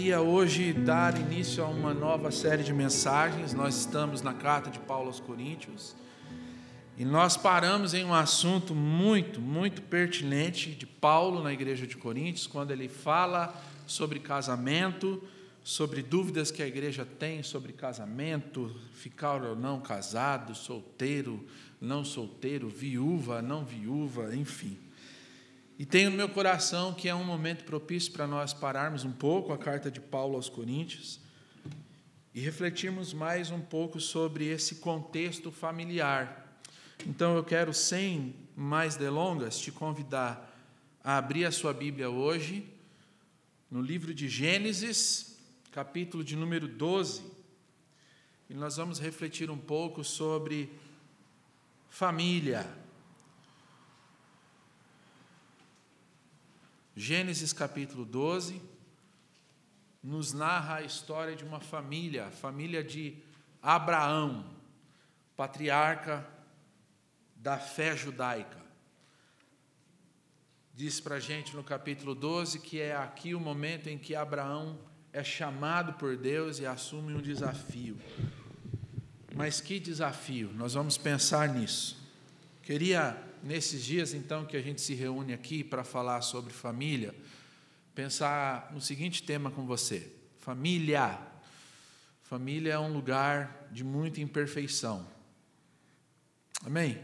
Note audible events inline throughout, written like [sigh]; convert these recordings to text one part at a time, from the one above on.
queria hoje dar início a uma nova série de mensagens. Nós estamos na carta de Paulo aos Coríntios. E nós paramos em um assunto muito, muito pertinente de Paulo na igreja de Coríntios, quando ele fala sobre casamento, sobre dúvidas que a igreja tem sobre casamento, ficar ou não casado, solteiro, não solteiro, viúva, não viúva, enfim. E tenho no meu coração que é um momento propício para nós pararmos um pouco a carta de Paulo aos Coríntios e refletirmos mais um pouco sobre esse contexto familiar. Então eu quero, sem mais delongas, te convidar a abrir a sua Bíblia hoje no livro de Gênesis, capítulo de número 12, e nós vamos refletir um pouco sobre família. Gênesis capítulo 12 nos narra a história de uma família, a família de Abraão, patriarca da fé judaica. Diz para a gente no capítulo 12 que é aqui o momento em que Abraão é chamado por Deus e assume um desafio. Mas que desafio? Nós vamos pensar nisso. Queria, nesses dias então que a gente se reúne aqui para falar sobre família, pensar no seguinte tema com você: família. Família é um lugar de muita imperfeição. Amém?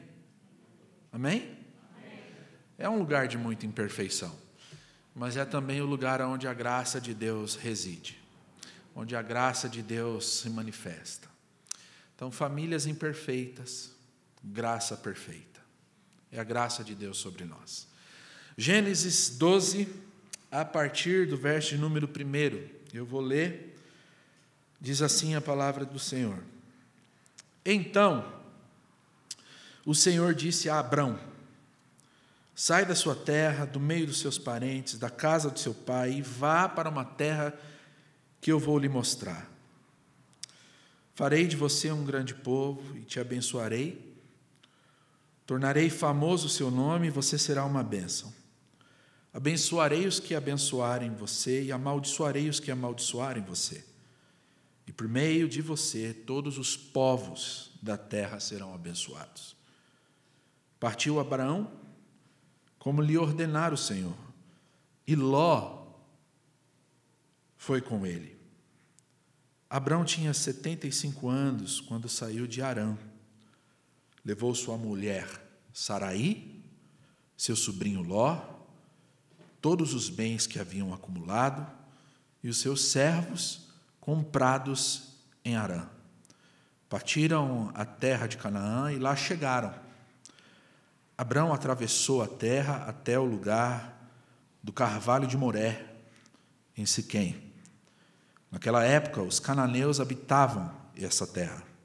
Amém? É um lugar de muita imperfeição, mas é também o lugar onde a graça de Deus reside, onde a graça de Deus se manifesta. Então, famílias imperfeitas, graça perfeita. É a graça de Deus sobre nós. Gênesis 12, a partir do verso número 1, eu vou ler, diz assim a palavra do Senhor. Então, o Senhor disse a Abrão: Sai da sua terra, do meio dos seus parentes, da casa do seu pai, e vá para uma terra que eu vou lhe mostrar. Farei de você um grande povo e te abençoarei. Tornarei famoso o seu nome e você será uma bênção. Abençoarei os que abençoarem você e amaldiçoarei os que amaldiçoarem você. E por meio de você, todos os povos da terra serão abençoados. Partiu Abraão, como lhe ordenara o Senhor, e Ló foi com ele. Abrão tinha 75 anos quando saiu de Arã. Levou sua mulher Saraí, seu sobrinho Ló, todos os bens que haviam acumulado e os seus servos comprados em Arã. Partiram a terra de Canaã e lá chegaram. Abrão atravessou a terra até o lugar do carvalho de Moré, em Siquém. Naquela época, os cananeus habitavam essa terra.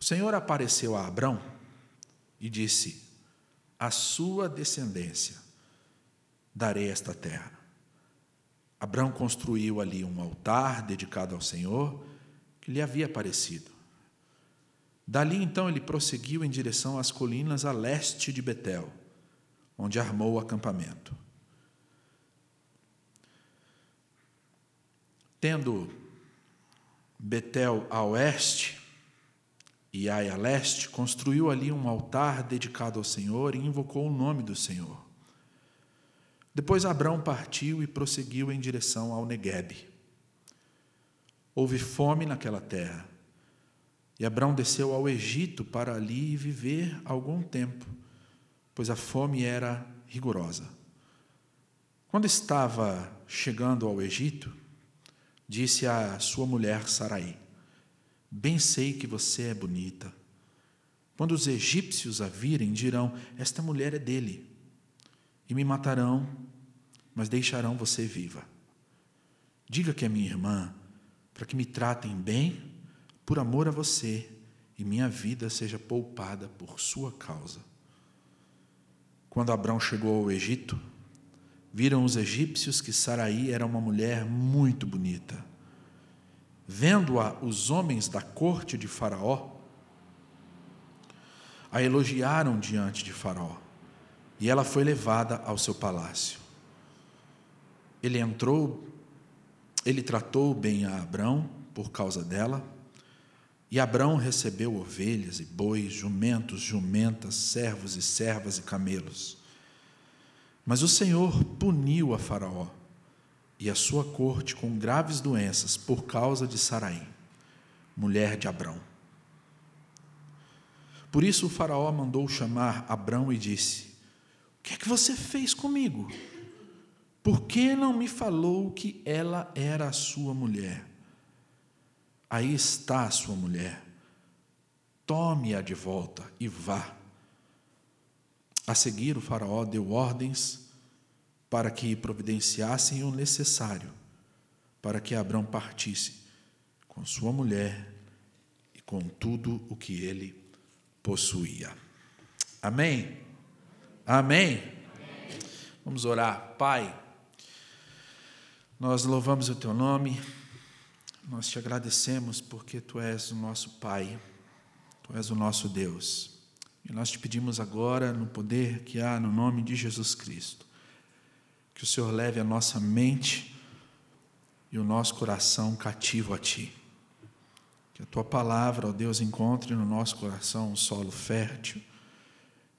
O Senhor apareceu a Abrão e disse: A sua descendência darei esta terra. Abrão construiu ali um altar dedicado ao Senhor que lhe havia aparecido. Dali então ele prosseguiu em direção às colinas a leste de Betel, onde armou o acampamento. Tendo Betel a oeste e a leste, construiu ali um altar dedicado ao Senhor e invocou o nome do Senhor. Depois Abrão partiu e prosseguiu em direção ao Negueb. Houve fome naquela terra, e Abrão desceu ao Egito para ali viver algum tempo, pois a fome era rigorosa. Quando estava chegando ao Egito, Disse a sua mulher Sarai: Bem sei que você é bonita. Quando os egípcios a virem, dirão: Esta mulher é dele. E me matarão, mas deixarão você viva. Diga que é minha irmã, para que me tratem bem, por amor a você, e minha vida seja poupada por sua causa. Quando Abrão chegou ao Egito, viram os egípcios que Saraí era uma mulher muito bonita. Vendo-a os homens da corte de Faraó, a elogiaram diante de Faraó. e ela foi levada ao seu palácio. Ele entrou, ele tratou bem a Abrão por causa dela, e Abrão recebeu ovelhas e bois, jumentos, jumentas, servos e servas e camelos. Mas o Senhor puniu a Faraó e a sua corte com graves doenças por causa de Saraim, mulher de Abrão. Por isso o Faraó mandou chamar Abrão e disse: O que é que você fez comigo? Por que não me falou que ela era a sua mulher? Aí está a sua mulher. Tome-a de volta e vá. A seguir, o Faraó deu ordens para que providenciassem o necessário para que Abrão partisse com sua mulher e com tudo o que ele possuía. Amém? Amém? Amém. Vamos orar. Pai, nós louvamos o teu nome, nós te agradecemos porque tu és o nosso Pai, tu és o nosso Deus. E nós te pedimos agora, no poder que há no nome de Jesus Cristo, que o Senhor leve a nossa mente e o nosso coração cativo a Ti. Que a Tua palavra, ó Deus, encontre no nosso coração um solo fértil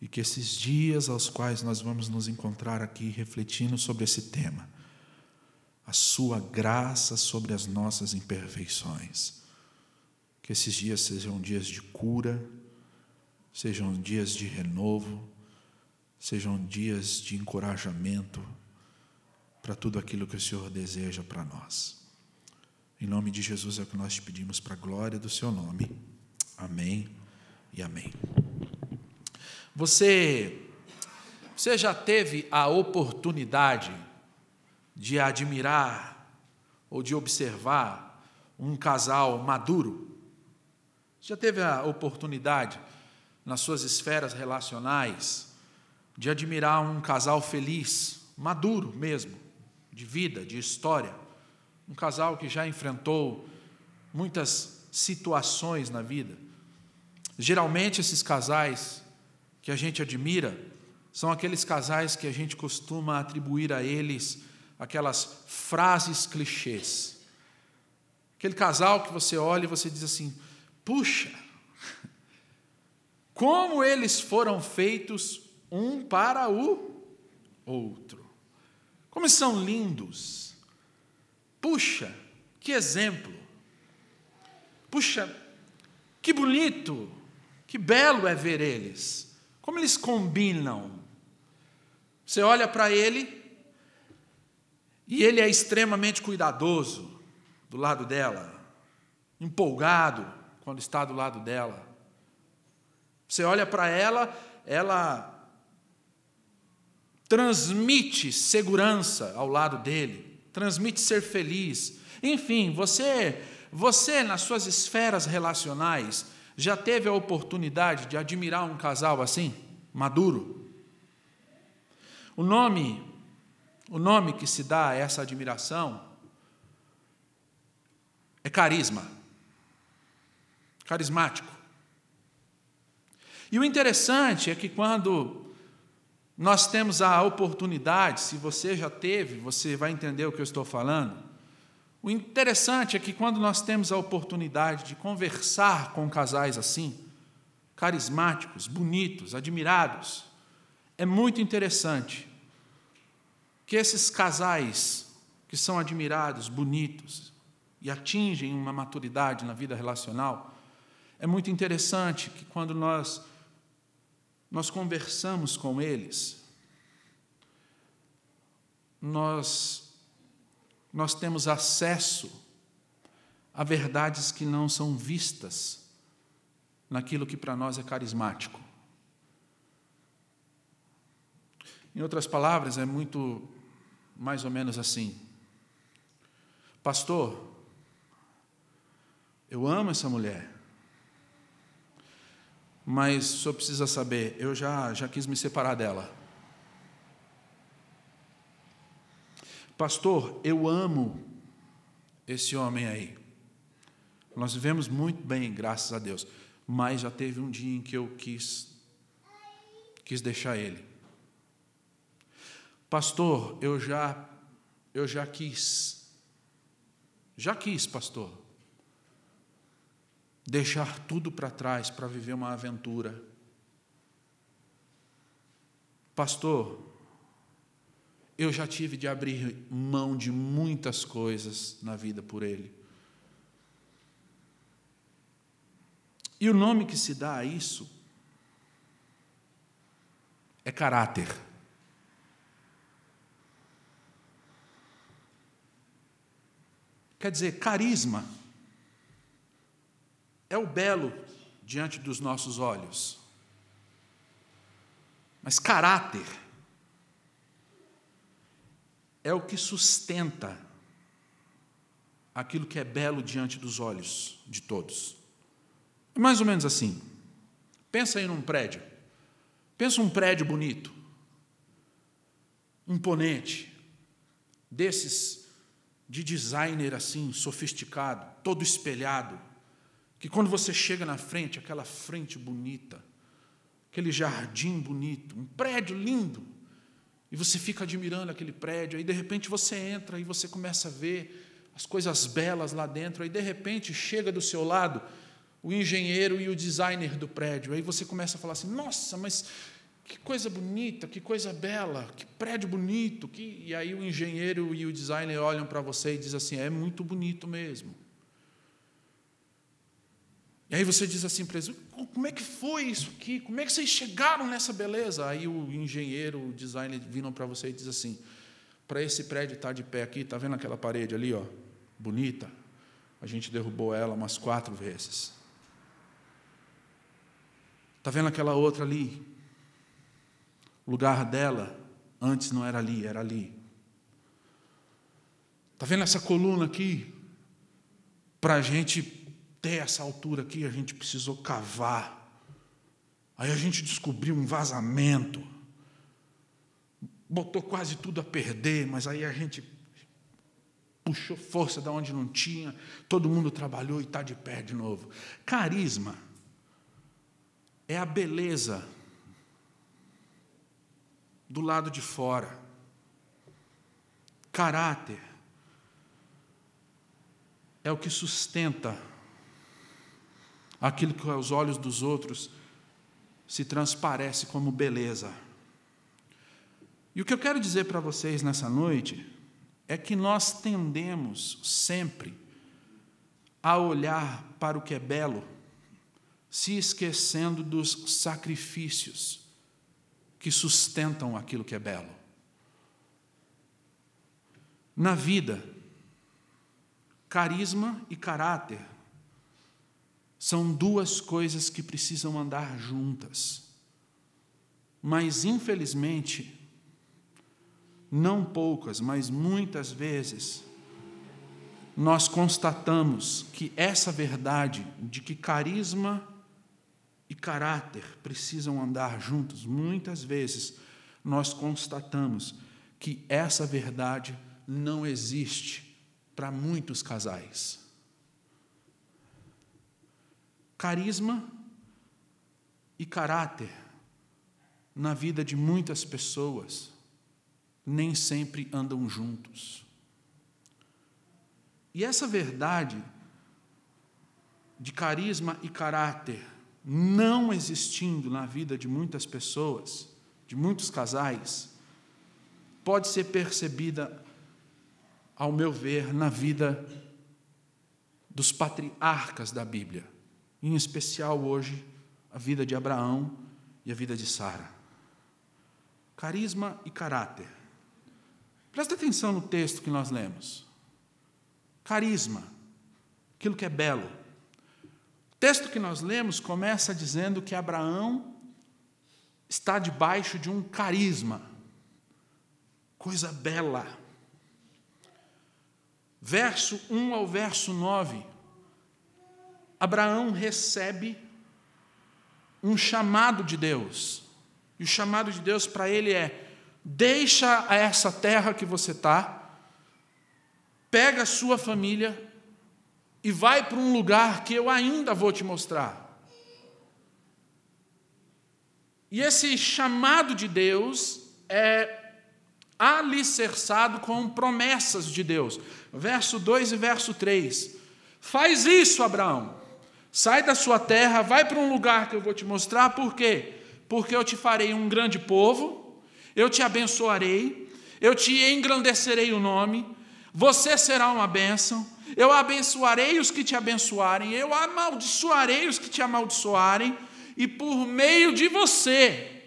e que esses dias aos quais nós vamos nos encontrar aqui refletindo sobre esse tema, a Sua graça sobre as nossas imperfeições, que esses dias sejam dias de cura, sejam dias de renovo, sejam dias de encorajamento para tudo aquilo que o Senhor deseja para nós. Em nome de Jesus é o que nós te pedimos para a glória do seu nome. Amém e amém. Você você já teve a oportunidade de admirar ou de observar um casal maduro? Já teve a oportunidade nas suas esferas relacionais de admirar um casal feliz, maduro mesmo, de vida, de história. Um casal que já enfrentou muitas situações na vida. Geralmente, esses casais que a gente admira são aqueles casais que a gente costuma atribuir a eles aquelas frases clichês. Aquele casal que você olha e você diz assim: puxa, como eles foram feitos um para o outro. Como são lindos. Puxa, que exemplo. Puxa, que bonito, que belo é ver eles. Como eles combinam. Você olha para ele e ele é extremamente cuidadoso do lado dela, empolgado quando está do lado dela. Você olha para ela, ela transmite segurança ao lado dele, transmite ser feliz. Enfim, você, você nas suas esferas relacionais já teve a oportunidade de admirar um casal assim, maduro? O nome, o nome que se dá a essa admiração é carisma. Carismático. E o interessante é que quando nós temos a oportunidade, se você já teve, você vai entender o que eu estou falando. O interessante é que quando nós temos a oportunidade de conversar com casais assim, carismáticos, bonitos, admirados, é muito interessante que esses casais que são admirados, bonitos e atingem uma maturidade na vida relacional, é muito interessante que quando nós nós conversamos com eles, nós, nós temos acesso a verdades que não são vistas naquilo que para nós é carismático. Em outras palavras, é muito mais ou menos assim: Pastor, eu amo essa mulher. Mas senhor precisa saber, eu já, já quis me separar dela. Pastor, eu amo esse homem aí. Nós vivemos muito bem, graças a Deus. Mas já teve um dia em que eu quis, quis deixar ele. Pastor, eu já eu já quis. Já quis, pastor. Deixar tudo para trás para viver uma aventura. Pastor, eu já tive de abrir mão de muitas coisas na vida por Ele. E o nome que se dá a isso é caráter. Quer dizer, carisma é o belo diante dos nossos olhos. Mas caráter é o que sustenta aquilo que é belo diante dos olhos de todos. É mais ou menos assim. Pensa aí num prédio. Pensa um prédio bonito, imponente, desses de designer assim, sofisticado, todo espelhado, que quando você chega na frente, aquela frente bonita, aquele jardim bonito, um prédio lindo, e você fica admirando aquele prédio, aí de repente você entra e você começa a ver as coisas belas lá dentro, aí de repente chega do seu lado o engenheiro e o designer do prédio, aí você começa a falar assim: nossa, mas que coisa bonita, que coisa bela, que prédio bonito, que... e aí o engenheiro e o designer olham para você e dizem assim: é muito bonito mesmo. E aí você diz assim para eles: como é que foi isso aqui? Como é que vocês chegaram nessa beleza? Aí o engenheiro, o designer viram para você e diz assim: para esse prédio estar de pé aqui, está vendo aquela parede ali, ó, bonita? A gente derrubou ela umas quatro vezes. Está vendo aquela outra ali? O lugar dela antes não era ali, era ali. Está vendo essa coluna aqui? Para a gente até essa altura aqui a gente precisou cavar. Aí a gente descobriu um vazamento. Botou quase tudo a perder, mas aí a gente puxou força da onde não tinha. Todo mundo trabalhou e está de pé de novo. Carisma é a beleza do lado de fora. Caráter é o que sustenta aquilo que aos olhos dos outros se transparece como beleza. E o que eu quero dizer para vocês nessa noite é que nós tendemos sempre a olhar para o que é belo, se esquecendo dos sacrifícios que sustentam aquilo que é belo. Na vida, carisma e caráter são duas coisas que precisam andar juntas. Mas, infelizmente, não poucas, mas muitas vezes, nós constatamos que essa verdade de que carisma e caráter precisam andar juntos, muitas vezes nós constatamos que essa verdade não existe para muitos casais. Carisma e caráter na vida de muitas pessoas nem sempre andam juntos. E essa verdade de carisma e caráter não existindo na vida de muitas pessoas, de muitos casais, pode ser percebida, ao meu ver, na vida dos patriarcas da Bíblia em especial hoje, a vida de Abraão e a vida de Sara. Carisma e caráter. Presta atenção no texto que nós lemos. Carisma, aquilo que é belo. O texto que nós lemos começa dizendo que Abraão está debaixo de um carisma, coisa bela. Verso 1 ao verso 9 Abraão recebe um chamado de Deus. E o chamado de Deus para ele é: deixa essa terra que você está, pega a sua família e vai para um lugar que eu ainda vou te mostrar. E esse chamado de Deus é alicerçado com promessas de Deus. Verso 2 e verso 3. Faz isso, Abraão. Sai da sua terra, vai para um lugar que eu vou te mostrar, por quê? Porque eu te farei um grande povo, eu te abençoarei, eu te engrandecerei o nome, você será uma bênção, eu abençoarei os que te abençoarem, eu amaldiçoarei os que te amaldiçoarem, e por meio de você,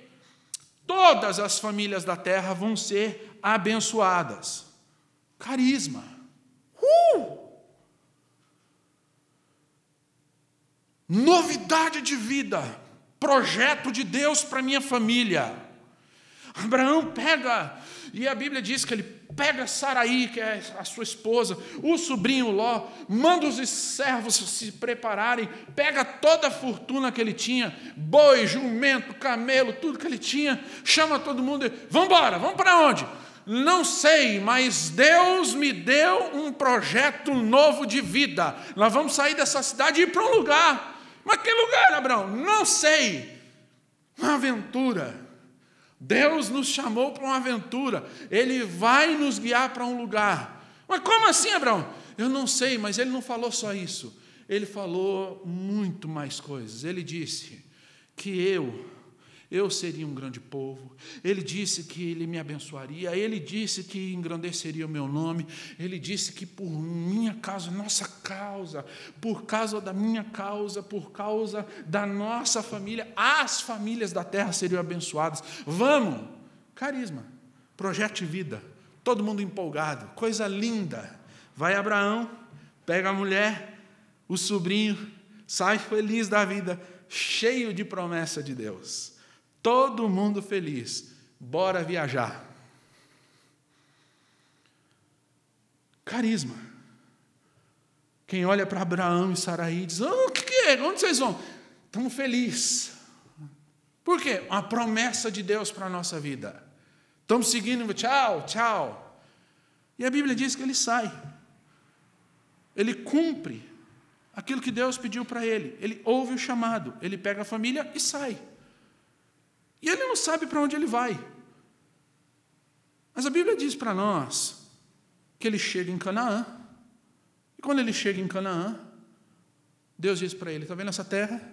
todas as famílias da terra vão ser abençoadas. Carisma. Uh! Novidade de vida, projeto de Deus para minha família. Abraão pega, e a Bíblia diz que ele pega Saraí, que é a sua esposa, o sobrinho Ló, manda os servos se prepararem, pega toda a fortuna que ele tinha, boi, jumento, camelo, tudo que ele tinha, chama todo mundo e vamos embora, vamos para onde? Não sei, mas Deus me deu um projeto novo de vida. Nós vamos sair dessa cidade e ir para um lugar. Mas que lugar, Abraão? Não sei. Uma aventura. Deus nos chamou para uma aventura. Ele vai nos guiar para um lugar. Mas como assim, Abraão? Eu não sei, mas ele não falou só isso. Ele falou muito mais coisas. Ele disse que eu eu seria um grande povo. Ele disse que ele me abençoaria, ele disse que engrandeceria o meu nome, ele disse que por minha causa, nossa causa, por causa da minha causa, por causa da nossa família, as famílias da terra seriam abençoadas. Vamos! Carisma, projeto de vida, todo mundo empolgado, coisa linda. Vai Abraão, pega a mulher, o sobrinho, sai feliz da vida, cheio de promessa de Deus. Todo mundo feliz. Bora viajar. Carisma. Quem olha para Abraão e Saraí diz: oh, O que, que é? Onde vocês vão? Estamos felizes. Por quê? Uma promessa de Deus para a nossa vida. Estamos seguindo, tchau, tchau. E a Bíblia diz que ele sai. Ele cumpre aquilo que Deus pediu para ele. Ele ouve o chamado, ele pega a família e sai. E ele não sabe para onde ele vai. Mas a Bíblia diz para nós que ele chega em Canaã. E quando ele chega em Canaã, Deus diz para ele: Está vendo essa terra?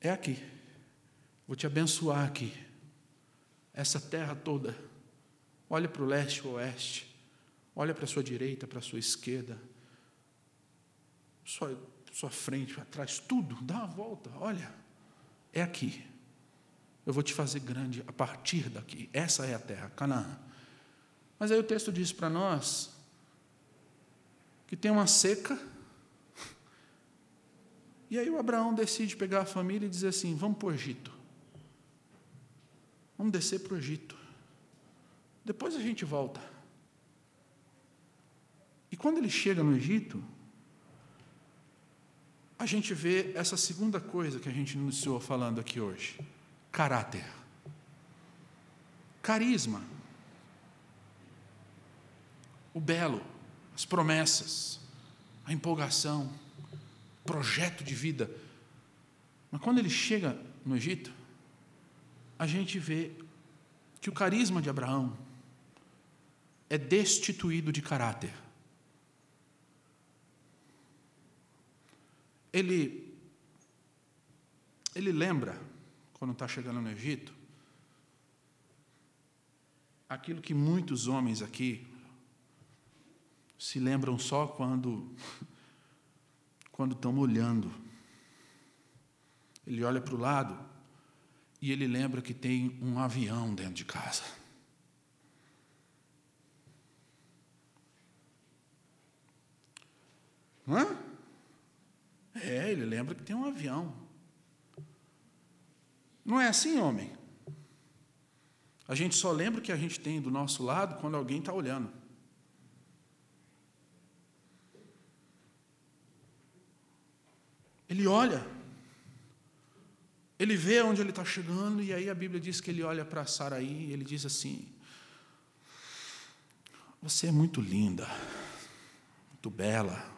É aqui. Vou te abençoar aqui. Essa terra toda. Olha para o leste e oeste. Olha para a sua direita, para a sua esquerda. Sua, sua frente, para trás, tudo. Dá uma volta. Olha. É aqui. Eu vou te fazer grande a partir daqui. Essa é a terra, Canaã. Mas aí o texto diz para nós que tem uma seca. E aí o Abraão decide pegar a família e dizer assim: vamos para o Egito. Vamos descer para o Egito. Depois a gente volta. E quando ele chega no Egito, a gente vê essa segunda coisa que a gente iniciou falando aqui hoje caráter, carisma, o belo, as promessas, a empolgação, projeto de vida. Mas quando ele chega no Egito, a gente vê que o carisma de Abraão é destituído de caráter. Ele, ele lembra quando está chegando no Egito, aquilo que muitos homens aqui se lembram só quando quando estão olhando. Ele olha para o lado e ele lembra que tem um avião dentro de casa. Hã? É, ele lembra que tem um avião. Não é assim, homem? A gente só lembra o que a gente tem do nosso lado quando alguém está olhando. Ele olha, ele vê onde ele está chegando, e aí a Bíblia diz que ele olha para Saraí e ele diz assim: Você é muito linda, muito bela.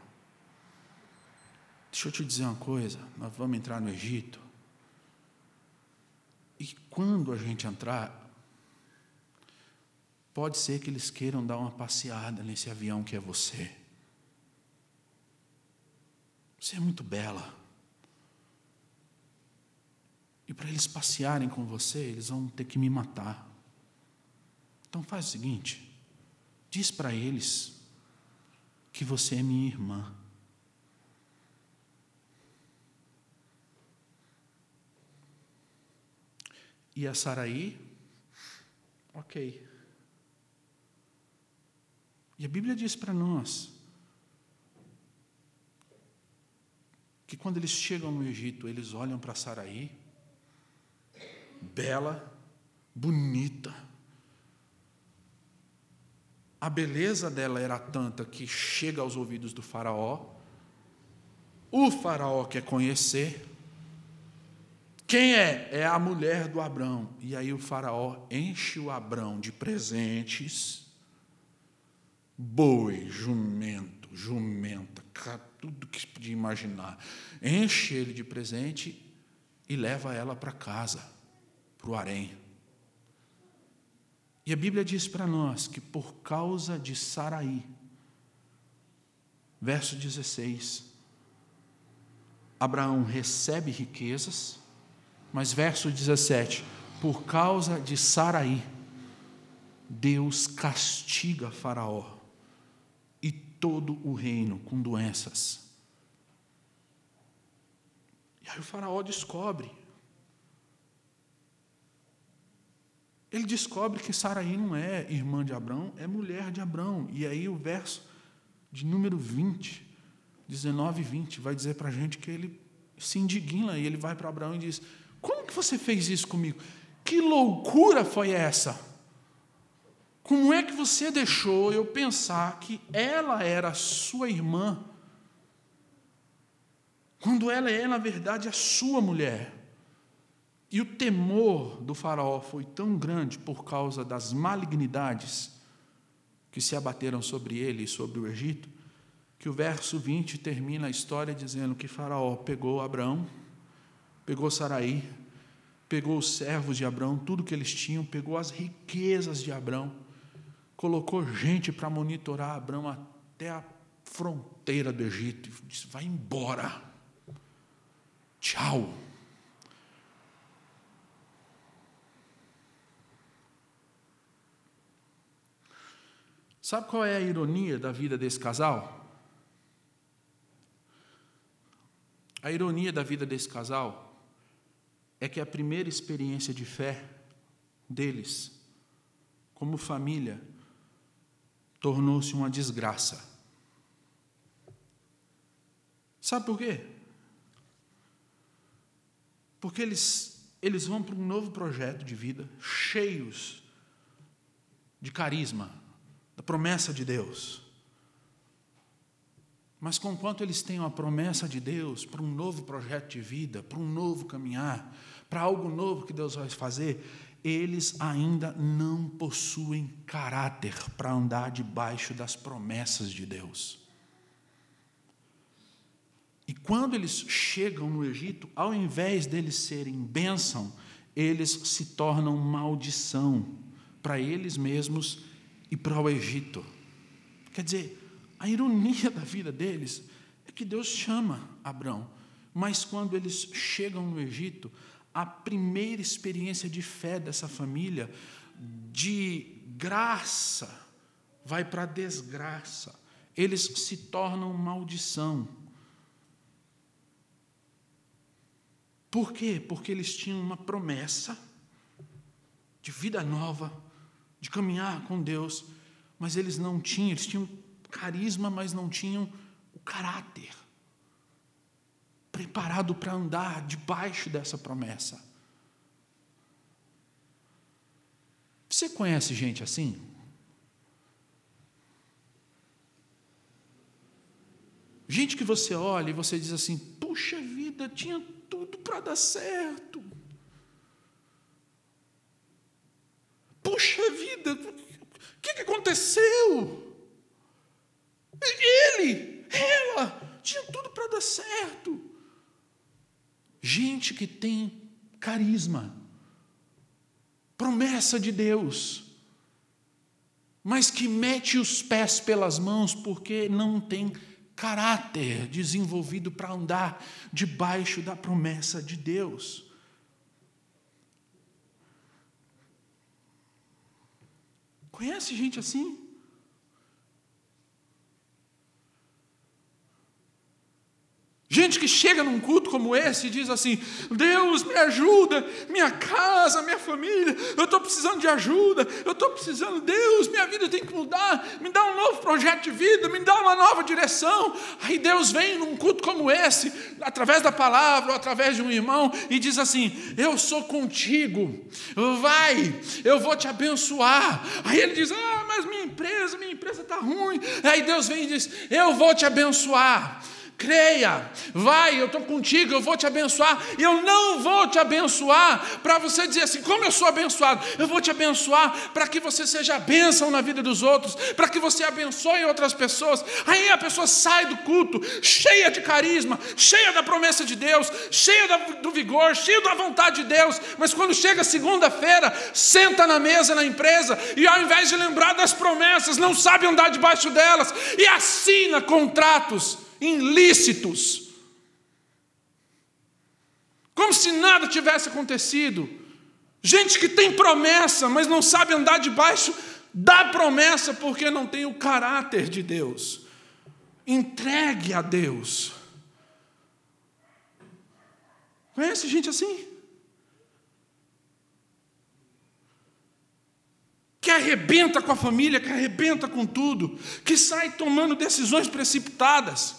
Deixa eu te dizer uma coisa: nós vamos entrar no Egito. E quando a gente entrar, pode ser que eles queiram dar uma passeada nesse avião que é você. Você é muito bela. E para eles passearem com você, eles vão ter que me matar. Então faz o seguinte: diz para eles que você é minha irmã. E a Saraí, ok. E a Bíblia diz para nós que quando eles chegam no Egito, eles olham para Saraí, bela, bonita. A beleza dela era tanta que chega aos ouvidos do Faraó. O Faraó quer conhecer. Quem é? É a mulher do Abrão. E aí o Faraó enche o Abrão de presentes: boi, jumento, jumenta, tudo que se podia imaginar. Enche ele de presente e leva ela para casa, para o harém. E a Bíblia diz para nós que por causa de Saraí, verso 16, Abraão recebe riquezas, mas verso 17: por causa de Saraí, Deus castiga Faraó e todo o reino com doenças. E aí o Faraó descobre. Ele descobre que Saraí não é irmã de Abraão, é mulher de Abraão. E aí o verso de número 20, 19 e 20, vai dizer para a gente que ele se indigna e ele vai para Abraão e diz: como que você fez isso comigo? Que loucura foi essa? Como é que você deixou eu pensar que ela era sua irmã, quando ela é, na verdade, a sua mulher? E o temor do Faraó foi tão grande por causa das malignidades que se abateram sobre ele e sobre o Egito, que o verso 20 termina a história dizendo que Faraó pegou Abraão pegou Saraí, pegou os servos de Abraão, tudo que eles tinham, pegou as riquezas de Abraão, colocou gente para monitorar Abraão até a fronteira do Egito e disse: vai embora. Tchau. Sabe qual é a ironia da vida desse casal? A ironia da vida desse casal é que a primeira experiência de fé deles, como família, tornou-se uma desgraça. Sabe por quê? Porque eles, eles vão para um novo projeto de vida, cheios de carisma, da promessa de Deus. Mas conquanto eles têm a promessa de Deus para um novo projeto de vida, para um novo caminhar, para algo novo que Deus vai fazer, eles ainda não possuem caráter para andar debaixo das promessas de Deus. E quando eles chegam no Egito, ao invés deles serem bênção, eles se tornam maldição para eles mesmos e para o Egito. Quer dizer, a ironia da vida deles é que Deus chama Abraão, mas quando eles chegam no Egito, a primeira experiência de fé dessa família, de graça, vai para desgraça. Eles se tornam maldição. Por quê? Porque eles tinham uma promessa de vida nova, de caminhar com Deus, mas eles não tinham, eles tinham carisma, mas não tinham o caráter preparado para andar debaixo dessa promessa. Você conhece gente assim? Gente que você olha e você diz assim: puxa vida, tinha tudo para dar certo. Puxa vida, o que, que aconteceu? Ele, ela, tinha tudo para dar certo. Gente que tem carisma, promessa de Deus, mas que mete os pés pelas mãos porque não tem caráter desenvolvido para andar debaixo da promessa de Deus. Conhece gente assim? Gente que chega num culto como esse e diz assim: Deus me ajuda, minha casa, minha família, eu estou precisando de ajuda, eu estou precisando, Deus, minha vida tem que mudar, me dá um novo projeto de vida, me dá uma nova direção. Aí Deus vem num culto como esse, através da palavra ou através de um irmão, e diz assim: Eu sou contigo, vai, eu vou te abençoar. Aí ele diz: Ah, mas minha empresa, minha empresa está ruim. Aí Deus vem e diz: Eu vou te abençoar creia, vai, eu estou contigo, eu vou te abençoar. E eu não vou te abençoar para você dizer assim, como eu sou abençoado. Eu vou te abençoar para que você seja bênção na vida dos outros, para que você abençoe outras pessoas. Aí a pessoa sai do culto cheia de carisma, cheia da promessa de Deus, cheia do vigor, cheia da vontade de Deus. Mas quando chega segunda-feira, senta na mesa na empresa e ao invés de lembrar das promessas, não sabe andar debaixo delas e assina contratos ilícitos. Como se nada tivesse acontecido. Gente que tem promessa, mas não sabe andar debaixo da promessa porque não tem o caráter de Deus. Entregue a Deus. Conhece gente assim? que arrebenta com a família, que arrebenta com tudo, que sai tomando decisões precipitadas.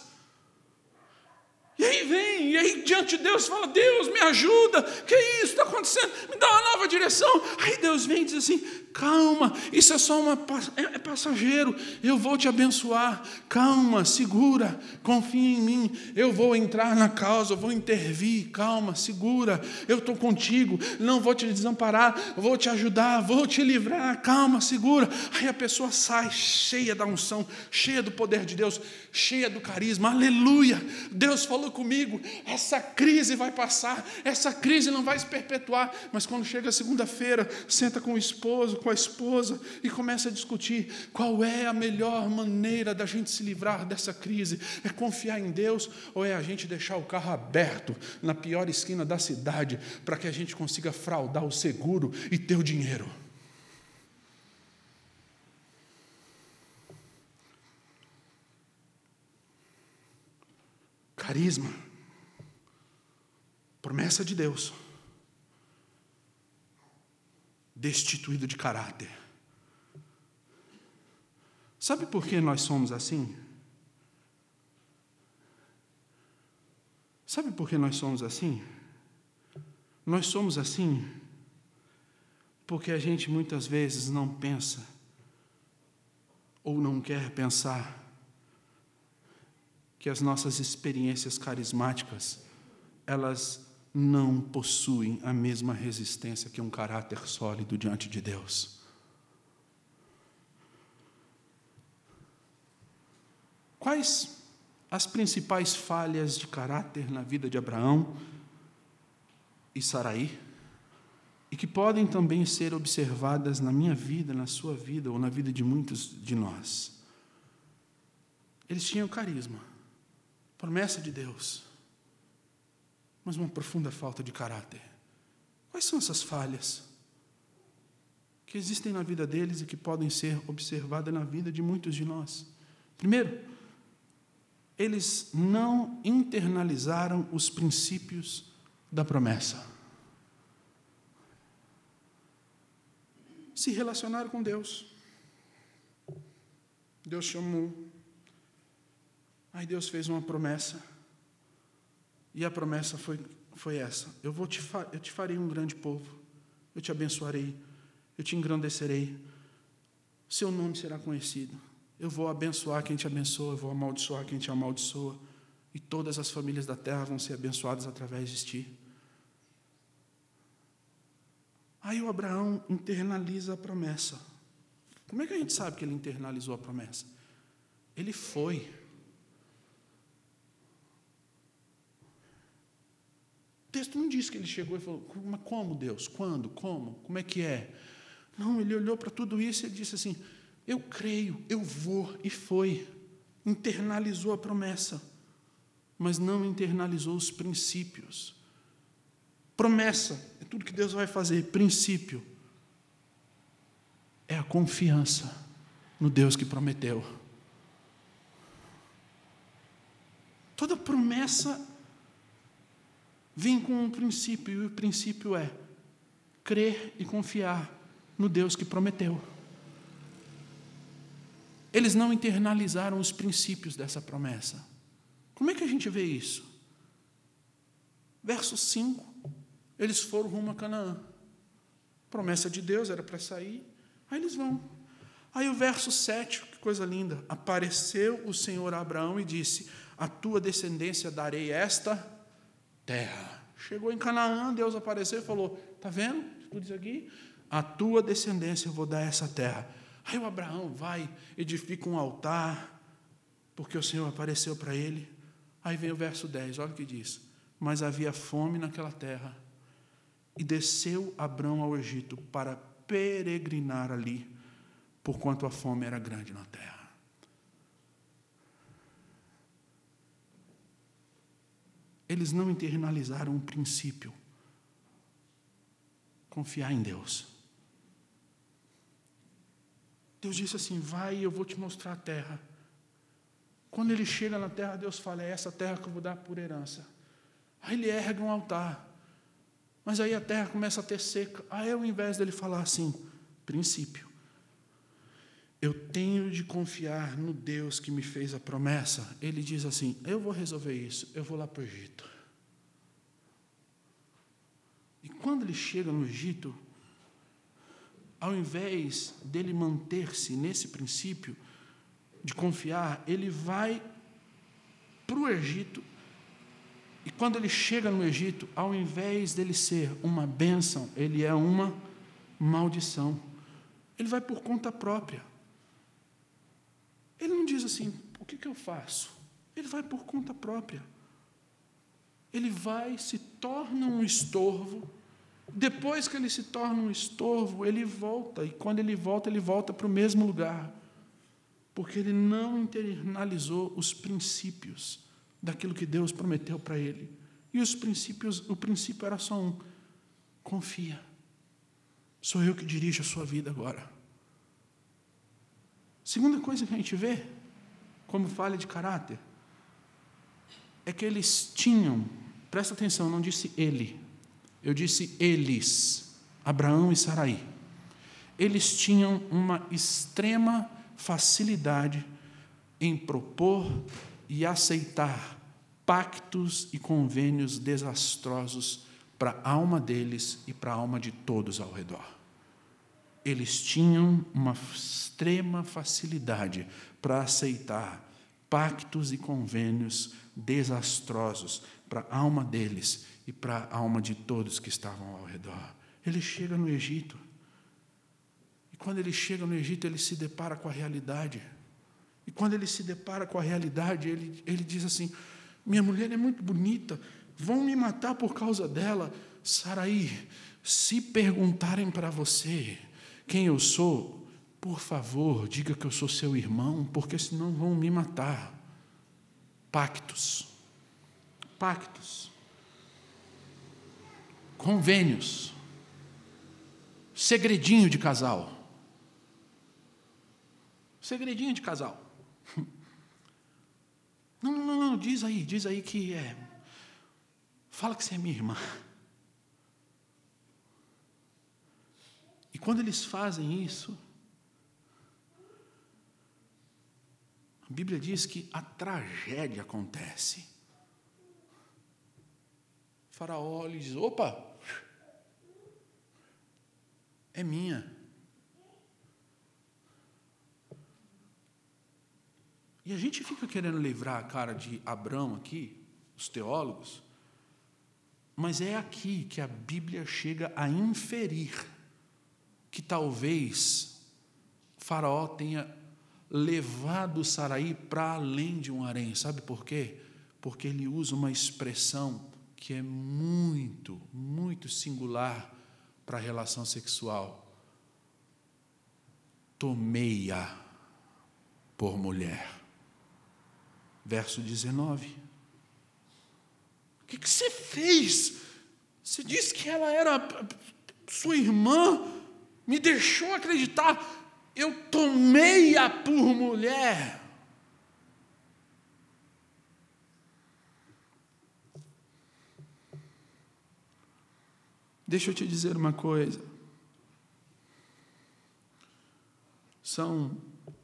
E aí vem, e aí diante de Deus fala: Deus, me ajuda, que isso está acontecendo? Me dá uma nova direção. Aí Deus vem e diz assim: calma, isso é só uma é, é passageiro, eu vou te abençoar. Calma, segura, confia em mim. Eu vou entrar na causa, eu vou intervir. Calma, segura, eu estou contigo, não vou te desamparar, vou te ajudar, vou te livrar. Calma, segura. Aí a pessoa sai cheia da unção, cheia do poder de Deus, cheia do carisma. Aleluia! Deus falou comigo, essa crise vai passar, essa crise não vai se perpetuar. Mas quando chega segunda-feira, senta com o esposo, com a esposa e começa a discutir qual é a melhor maneira da gente se livrar dessa crise. É confiar em Deus ou é a gente deixar o carro aberto na pior esquina da cidade para que a gente consiga fraudar o seguro e ter o dinheiro? Carisma. Promessa de Deus. Destituído de caráter. Sabe por que nós somos assim? Sabe por que nós somos assim? Nós somos assim porque a gente muitas vezes não pensa ou não quer pensar que as nossas experiências carismáticas, elas não possuem a mesma resistência que um caráter sólido diante de Deus. Quais as principais falhas de caráter na vida de Abraão e Saraí? E que podem também ser observadas na minha vida, na sua vida ou na vida de muitos de nós. Eles tinham carisma promessa de Deus, mas uma profunda falta de caráter. Quais são essas falhas que existem na vida deles e que podem ser observadas na vida de muitos de nós? Primeiro, eles não internalizaram os princípios da promessa. Se relacionaram com Deus. Deus chamou Aí Deus fez uma promessa. E a promessa foi, foi essa: eu, vou te, eu te farei um grande povo, eu te abençoarei, eu te engrandecerei, seu nome será conhecido. Eu vou abençoar quem te abençoa, eu vou amaldiçoar quem te amaldiçoa, e todas as famílias da terra vão ser abençoadas através de ti. Aí o Abraão internaliza a promessa. Como é que a gente sabe que ele internalizou a promessa? Ele foi. O texto não diz que ele chegou e falou: Mas como Deus? Quando? Como? Como é que é? Não, ele olhou para tudo isso e disse assim: Eu creio, eu vou, e foi. Internalizou a promessa, mas não internalizou os princípios. Promessa é tudo que Deus vai fazer, princípio é a confiança no Deus que prometeu. Toda promessa vem com um princípio, e o princípio é crer e confiar no Deus que prometeu. Eles não internalizaram os princípios dessa promessa. Como é que a gente vê isso? Verso 5, eles foram rumo a Canaã. Promessa de Deus era para sair, aí eles vão. Aí o verso 7, que coisa linda. Apareceu o Senhor a Abraão e disse: A tua descendência darei esta terra. Chegou em Canaã, Deus apareceu e falou: Está vendo tudo isso aqui? A tua descendência eu vou dar essa terra. Aí o Abraão vai, edifica um altar, porque o Senhor apareceu para ele. Aí vem o verso 10, olha o que diz: Mas havia fome naquela terra, e desceu Abraão ao Egito para peregrinar ali, porquanto a fome era grande na terra. Eles não internalizaram um princípio. Confiar em Deus. Deus disse assim: Vai, eu vou te mostrar a terra. Quando ele chega na terra, Deus fala: É essa terra que eu vou dar por herança. Aí ele ergue um altar. Mas aí a terra começa a ter seca. Aí, ao invés dele falar assim, princípio, eu tenho de confiar no Deus que me fez a promessa. Ele diz assim: Eu vou resolver isso, eu vou lá para o Egito. E quando ele chega no Egito, ao invés dele manter-se nesse princípio de confiar, ele vai para o Egito. E quando ele chega no Egito, ao invés dele ser uma bênção, ele é uma maldição. Ele vai por conta própria. Ele não diz assim: o que, que eu faço? Ele vai por conta própria. Ele vai, se torna um estorvo depois que ele se torna um estorvo, ele volta, e quando ele volta, ele volta para o mesmo lugar, porque ele não internalizou os princípios daquilo que Deus prometeu para ele. E os princípios, o princípio era só um: confia. Sou eu que dirijo a sua vida agora. Segunda coisa que a gente vê, como falha de caráter, é que eles tinham, presta atenção, não disse ele, eu disse eles, Abraão e Saraí. Eles tinham uma extrema facilidade em propor e aceitar pactos e convênios desastrosos para a alma deles e para a alma de todos ao redor. Eles tinham uma extrema facilidade para aceitar pactos e convênios desastrosos para a alma deles e para a alma de todos que estavam ao redor. Ele chega no Egito. E quando ele chega no Egito, ele se depara com a realidade. E quando ele se depara com a realidade, ele, ele diz assim: Minha mulher é muito bonita, vão me matar por causa dela. Saraí, se perguntarem para você quem eu sou, por favor, diga que eu sou seu irmão, porque senão vão me matar. Pactos. Pactos convênios, segredinho de casal. Segredinho de casal. [laughs] Não, não, não, diz aí, diz aí que é. Fala que você é minha irmã. Quando eles fazem isso, a Bíblia diz que a tragédia acontece. O faraó diz: opa, é minha. E a gente fica querendo livrar a cara de Abraão aqui, os teólogos, mas é aqui que a Bíblia chega a inferir que talvez Faraó tenha levado Saraí para além de um harém. Sabe por quê? Porque ele usa uma expressão que é muito, muito singular para a relação sexual. tomei-a por mulher. Verso 19. O que, que você fez? Você disse que ela era sua irmã, me deixou acreditar, eu tomei-a por mulher. Deixa eu te dizer uma coisa. São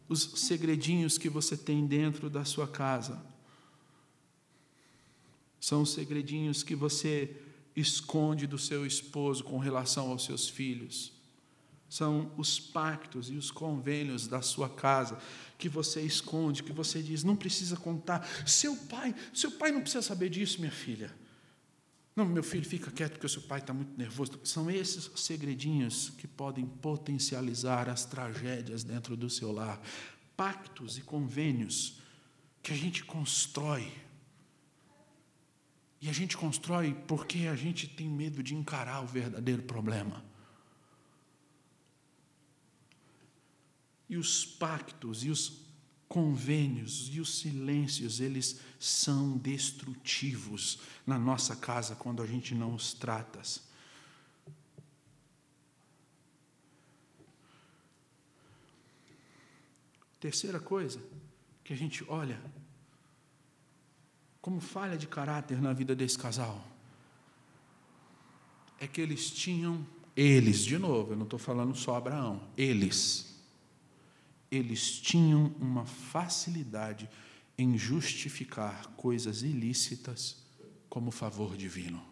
os segredinhos que você tem dentro da sua casa. São os segredinhos que você esconde do seu esposo com relação aos seus filhos. São os pactos e os convênios da sua casa que você esconde, que você diz, não precisa contar. Seu pai, seu pai não precisa saber disso, minha filha. Não, meu filho, fica quieto porque o seu pai está muito nervoso. São esses segredinhos que podem potencializar as tragédias dentro do seu lar. Pactos e convênios que a gente constrói. E a gente constrói porque a gente tem medo de encarar o verdadeiro problema. E os pactos e os convênios e os silêncios, eles são destrutivos na nossa casa quando a gente não os trata. Terceira coisa que a gente olha como falha de caráter na vida desse casal é que eles tinham, eles, de novo, eu não estou falando só Abraão, eles eles tinham uma facilidade em justificar coisas ilícitas como favor divino.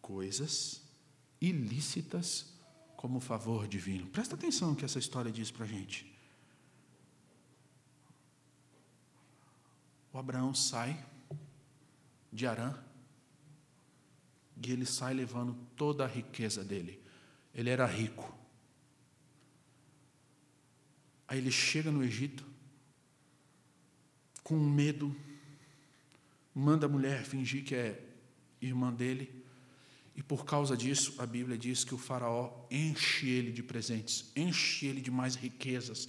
Coisas ilícitas como favor divino. Presta atenção no que essa história diz para a gente. O Abraão sai de Arã e ele sai levando toda a riqueza dele. Ele era rico. Aí ele chega no Egito, com medo, manda a mulher fingir que é irmã dele, e por causa disso, a Bíblia diz que o Faraó enche ele de presentes, enche ele de mais riquezas,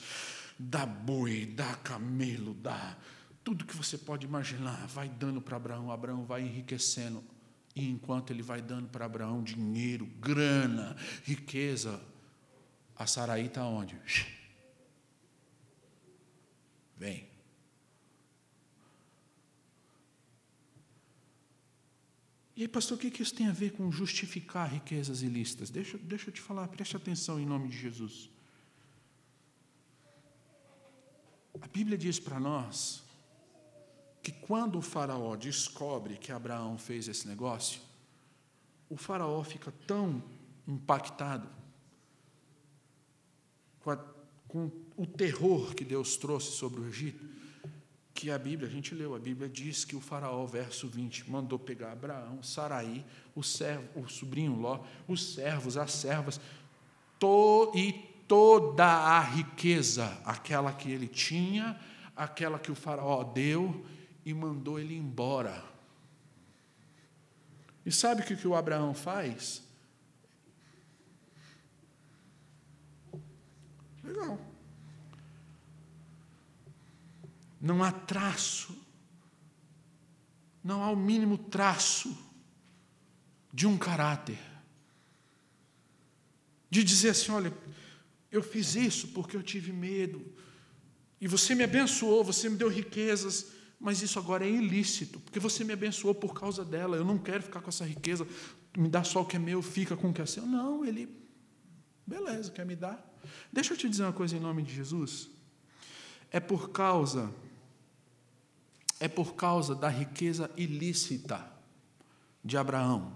dá boi, dá camelo, dá tudo que você pode imaginar, vai dando para Abraão, Abraão vai enriquecendo. E enquanto ele vai dando para Abraão dinheiro, grana, riqueza, a Saraí está onde? Vem. E aí, pastor, o que isso tem a ver com justificar riquezas ilícitas? Deixa, deixa eu te falar, preste atenção em nome de Jesus. A Bíblia diz para nós que quando o faraó descobre que Abraão fez esse negócio, o faraó fica tão impactado com, a, com, o terror que Deus trouxe sobre o Egito, que a Bíblia, a gente leu, a Bíblia diz que o faraó, verso 20, mandou pegar Abraão, Saraí, o, servo, o sobrinho Ló, os servos, as servas, to, e toda a riqueza, aquela que ele tinha, aquela que o faraó deu, e mandou ele embora. E sabe o que o Abraão faz? Legal. Não há traço, não há o mínimo traço de um caráter. De dizer assim: olha, eu fiz isso porque eu tive medo, e você me abençoou, você me deu riquezas, mas isso agora é ilícito, porque você me abençoou por causa dela, eu não quero ficar com essa riqueza, me dá só o que é meu, fica com o que é seu. Não, ele, beleza, quer me dar. Deixa eu te dizer uma coisa em nome de Jesus. É por causa, é por causa da riqueza ilícita de Abraão.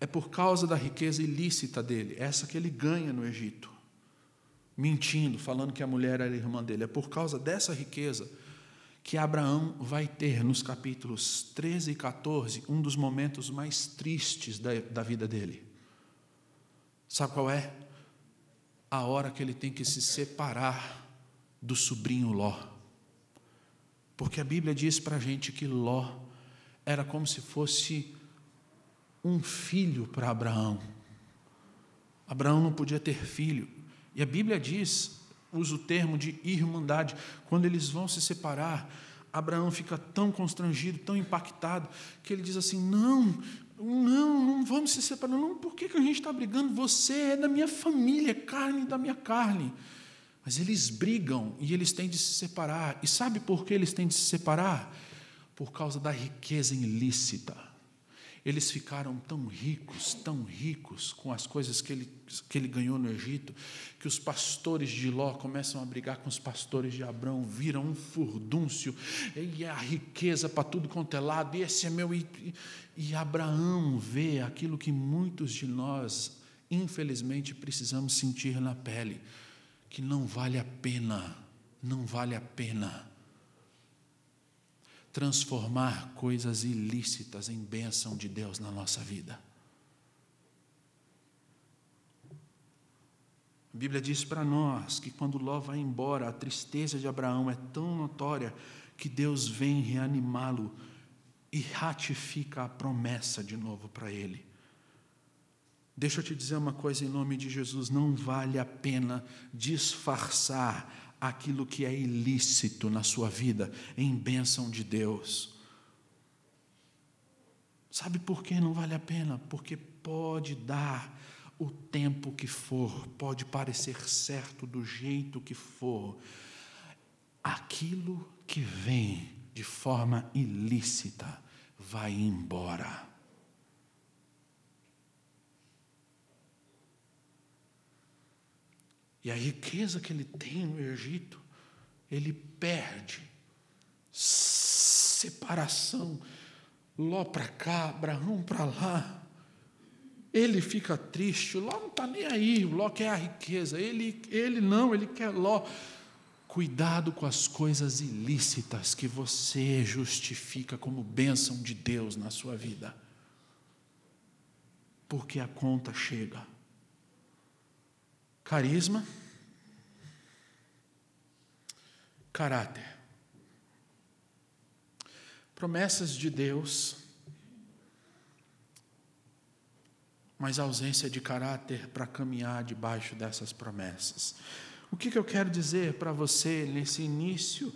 É por causa da riqueza ilícita dele, essa que ele ganha no Egito, mentindo, falando que a mulher era irmã dele. É por causa dessa riqueza que Abraão vai ter nos capítulos 13 e 14 um dos momentos mais tristes da, da vida dele. Sabe qual é? A hora que ele tem que se separar do sobrinho Ló. Porque a Bíblia diz para a gente que Ló era como se fosse um filho para Abraão. Abraão não podia ter filho. E a Bíblia diz, usa o termo de irmandade, quando eles vão se separar, Abraão fica tão constrangido, tão impactado, que ele diz assim: Não, não, não vamos se separar. Não, por que, a gente está brigando? Você é da minha família, carne da minha carne. Mas eles brigam e eles têm de se separar. E sabe por que eles têm de se separar? Por causa da riqueza ilícita. Eles ficaram tão ricos, tão ricos com as coisas que ele, que ele ganhou no Egito, que os pastores de Ló começam a brigar com os pastores de Abraão, viram um furdúncio, e a riqueza para tudo quanto é lado, e esse é meu. E, e Abraão vê aquilo que muitos de nós, infelizmente, precisamos sentir na pele, que não vale a pena, não vale a pena transformar coisas ilícitas em bênção de Deus na nossa vida. A Bíblia diz para nós que quando Ló vai embora, a tristeza de Abraão é tão notória que Deus vem reanimá-lo e ratifica a promessa de novo para ele. Deixa eu te dizer uma coisa em nome de Jesus: não vale a pena disfarçar aquilo que é ilícito na sua vida em bênção de Deus. Sabe por que não vale a pena? Porque pode dar o tempo que for, pode parecer certo do jeito que for, aquilo que vem de forma ilícita vai embora. E a riqueza que ele tem no Egito, ele perde. Separação. Ló para cá, Abraão para lá. Ele fica triste, Ló não está nem aí, Ló quer a riqueza, ele, ele não, ele quer Ló. Cuidado com as coisas ilícitas que você justifica como bênção de Deus na sua vida, porque a conta chega carisma, caráter. Promessas de Deus, mas ausência de caráter para caminhar debaixo dessas promessas. O que, que eu quero dizer para você nesse início?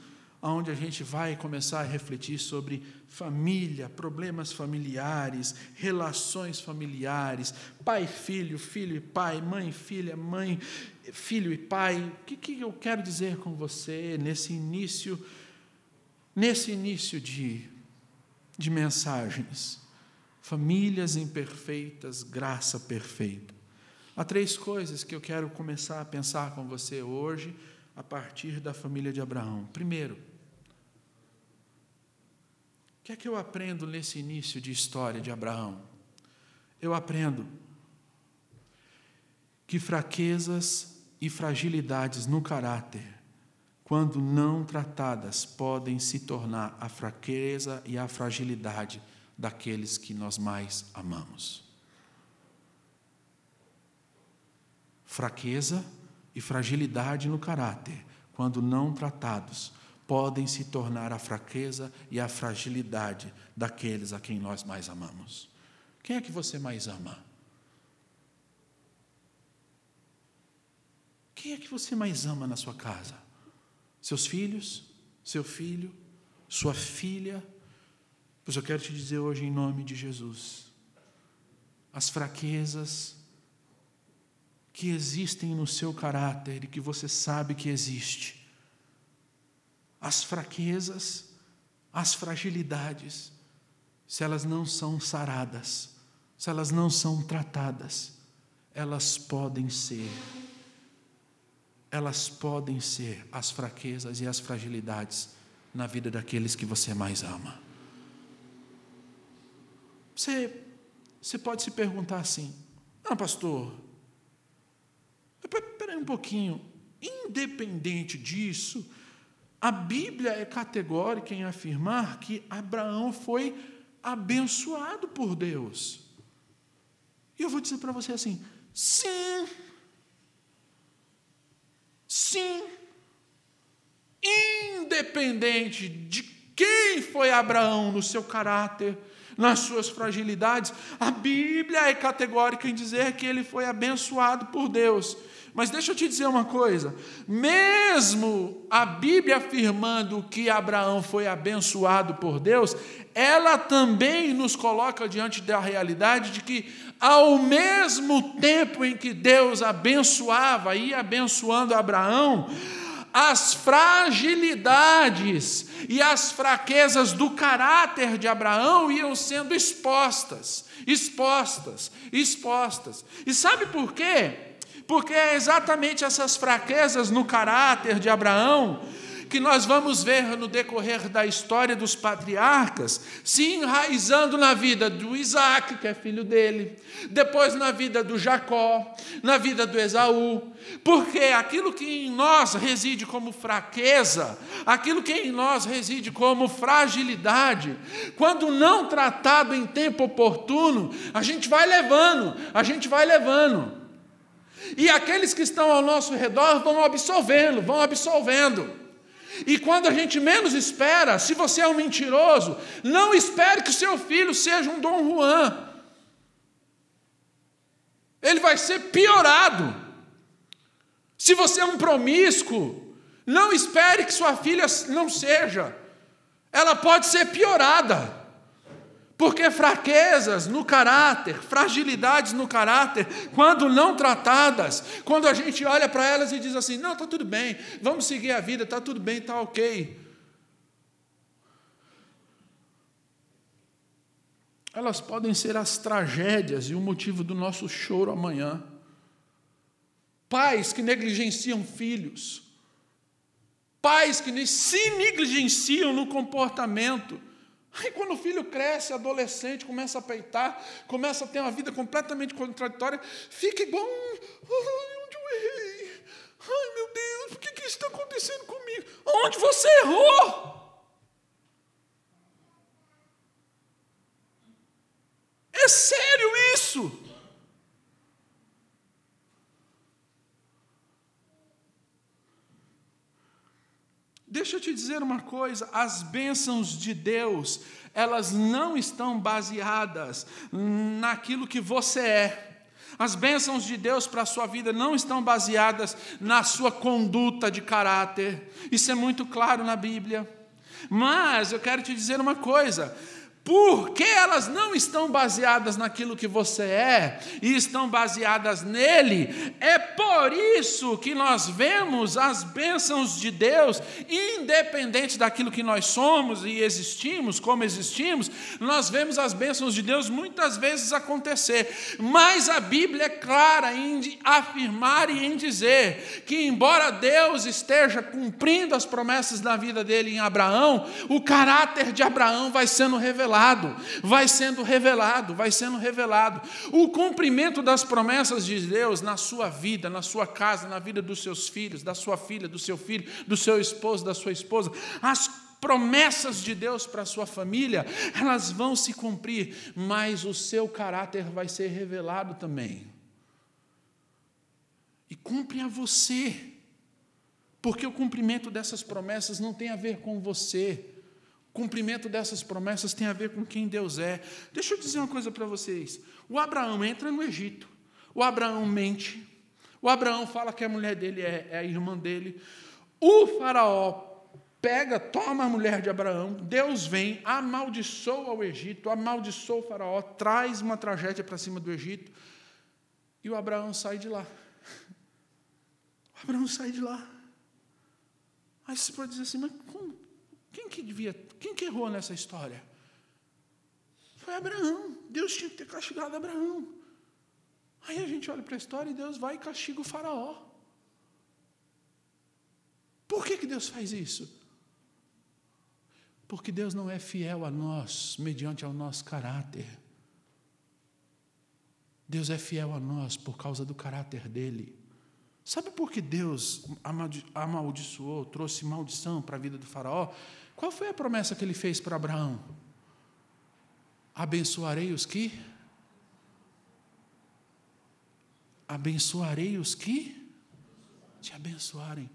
Onde a gente vai começar a refletir sobre família, problemas familiares, relações familiares, pai filho, filho e pai, mãe filha, mãe, filho e pai. O que, que eu quero dizer com você nesse início, nesse início de, de mensagens? Famílias imperfeitas, graça perfeita. Há três coisas que eu quero começar a pensar com você hoje, a partir da família de Abraão. Primeiro, que é que eu aprendo nesse início de história de Abraão? Eu aprendo que fraquezas e fragilidades no caráter, quando não tratadas, podem se tornar a fraqueza e a fragilidade daqueles que nós mais amamos. Fraqueza e fragilidade no caráter, quando não tratados, podem se tornar a fraqueza e a fragilidade daqueles a quem nós mais amamos. Quem é que você mais ama? Quem é que você mais ama na sua casa? Seus filhos? Seu filho? Sua filha? Pois eu quero te dizer hoje, em nome de Jesus, as fraquezas que existem no seu caráter e que você sabe que existe, as fraquezas, as fragilidades, se elas não são saradas, se elas não são tratadas, elas podem ser, elas podem ser as fraquezas e as fragilidades na vida daqueles que você mais ama. Você, você pode se perguntar assim: ah, pastor, espera um pouquinho, independente disso, a Bíblia é categórica em afirmar que Abraão foi abençoado por Deus. E eu vou dizer para você assim: sim, sim, independente de quem foi Abraão no seu caráter, nas suas fragilidades? A Bíblia é categórica em dizer que ele foi abençoado por Deus. Mas deixa eu te dizer uma coisa: mesmo a Bíblia afirmando que Abraão foi abençoado por Deus, ela também nos coloca diante da realidade de que, ao mesmo tempo em que Deus abençoava e abençoando Abraão, as fragilidades e as fraquezas do caráter de Abraão iam sendo expostas, expostas, expostas. E sabe por quê? Porque é exatamente essas fraquezas no caráter de Abraão que nós vamos ver no decorrer da história dos patriarcas, se enraizando na vida do Isaac, que é filho dele, depois na vida do Jacó, na vida do Esaú, porque aquilo que em nós reside como fraqueza, aquilo que em nós reside como fragilidade, quando não tratado em tempo oportuno, a gente vai levando, a gente vai levando. E aqueles que estão ao nosso redor vão absorvendo, vão absolvendo. E quando a gente menos espera, se você é um mentiroso, não espere que seu filho seja um Dom Juan. Ele vai ser piorado. Se você é um promíscuo, não espere que sua filha não seja. Ela pode ser piorada. Porque fraquezas no caráter, fragilidades no caráter, quando não tratadas, quando a gente olha para elas e diz assim: não, está tudo bem, vamos seguir a vida, está tudo bem, está ok. Elas podem ser as tragédias e o motivo do nosso choro amanhã. Pais que negligenciam filhos, pais que se negligenciam no comportamento, Aí quando o filho cresce, adolescente, começa a peitar, começa a ter uma vida completamente contraditória, fica igual um. Ai, onde eu errei? Ai, meu Deus, por que, que isso está acontecendo comigo? Onde você errou? É sério isso? Deixa eu te dizer uma coisa: as bênçãos de Deus, elas não estão baseadas naquilo que você é. As bênçãos de Deus para a sua vida não estão baseadas na sua conduta de caráter. Isso é muito claro na Bíblia. Mas eu quero te dizer uma coisa: porque elas não estão baseadas naquilo que você é e estão baseadas nele, é por isso que nós vemos as bênçãos de Deus, independente daquilo que nós somos e existimos, como existimos, nós vemos as bênçãos de Deus muitas vezes acontecer. Mas a Bíblia é clara em afirmar e em dizer que, embora Deus esteja cumprindo as promessas da vida dele em Abraão, o caráter de Abraão vai sendo revelado revelado, vai sendo revelado, vai sendo revelado. O cumprimento das promessas de Deus na sua vida, na sua casa, na vida dos seus filhos, da sua filha, do seu filho, do seu esposo, da sua esposa, as promessas de Deus para a sua família, elas vão se cumprir, mas o seu caráter vai ser revelado também. E cumpre a você, porque o cumprimento dessas promessas não tem a ver com você cumprimento dessas promessas tem a ver com quem Deus é. Deixa eu dizer uma coisa para vocês. O Abraão entra no Egito. O Abraão mente. O Abraão fala que a mulher dele é, é a irmã dele. O faraó pega, toma a mulher de Abraão. Deus vem, amaldiçoa o Egito, amaldiçoa o faraó, traz uma tragédia para cima do Egito. E o Abraão sai de lá. [laughs] O Abraão sai de lá. Aí você pode dizer assim, mas como? Quem que devia, quem que errou nessa história? Foi Abraão. Deus tinha que ter castigado Abraão. Aí a gente olha para a história e Deus vai e castiga o faraó. Por que, que Deus faz isso? Porque Deus não é fiel a nós mediante ao nosso caráter. Deus é fiel a nós por causa do caráter dele. Sabe por que Deus amaldiçoou, trouxe maldição para a vida do Faraó? Qual foi a promessa que ele fez para Abraão? Abençoarei os que? Abençoarei os que te abençoarem.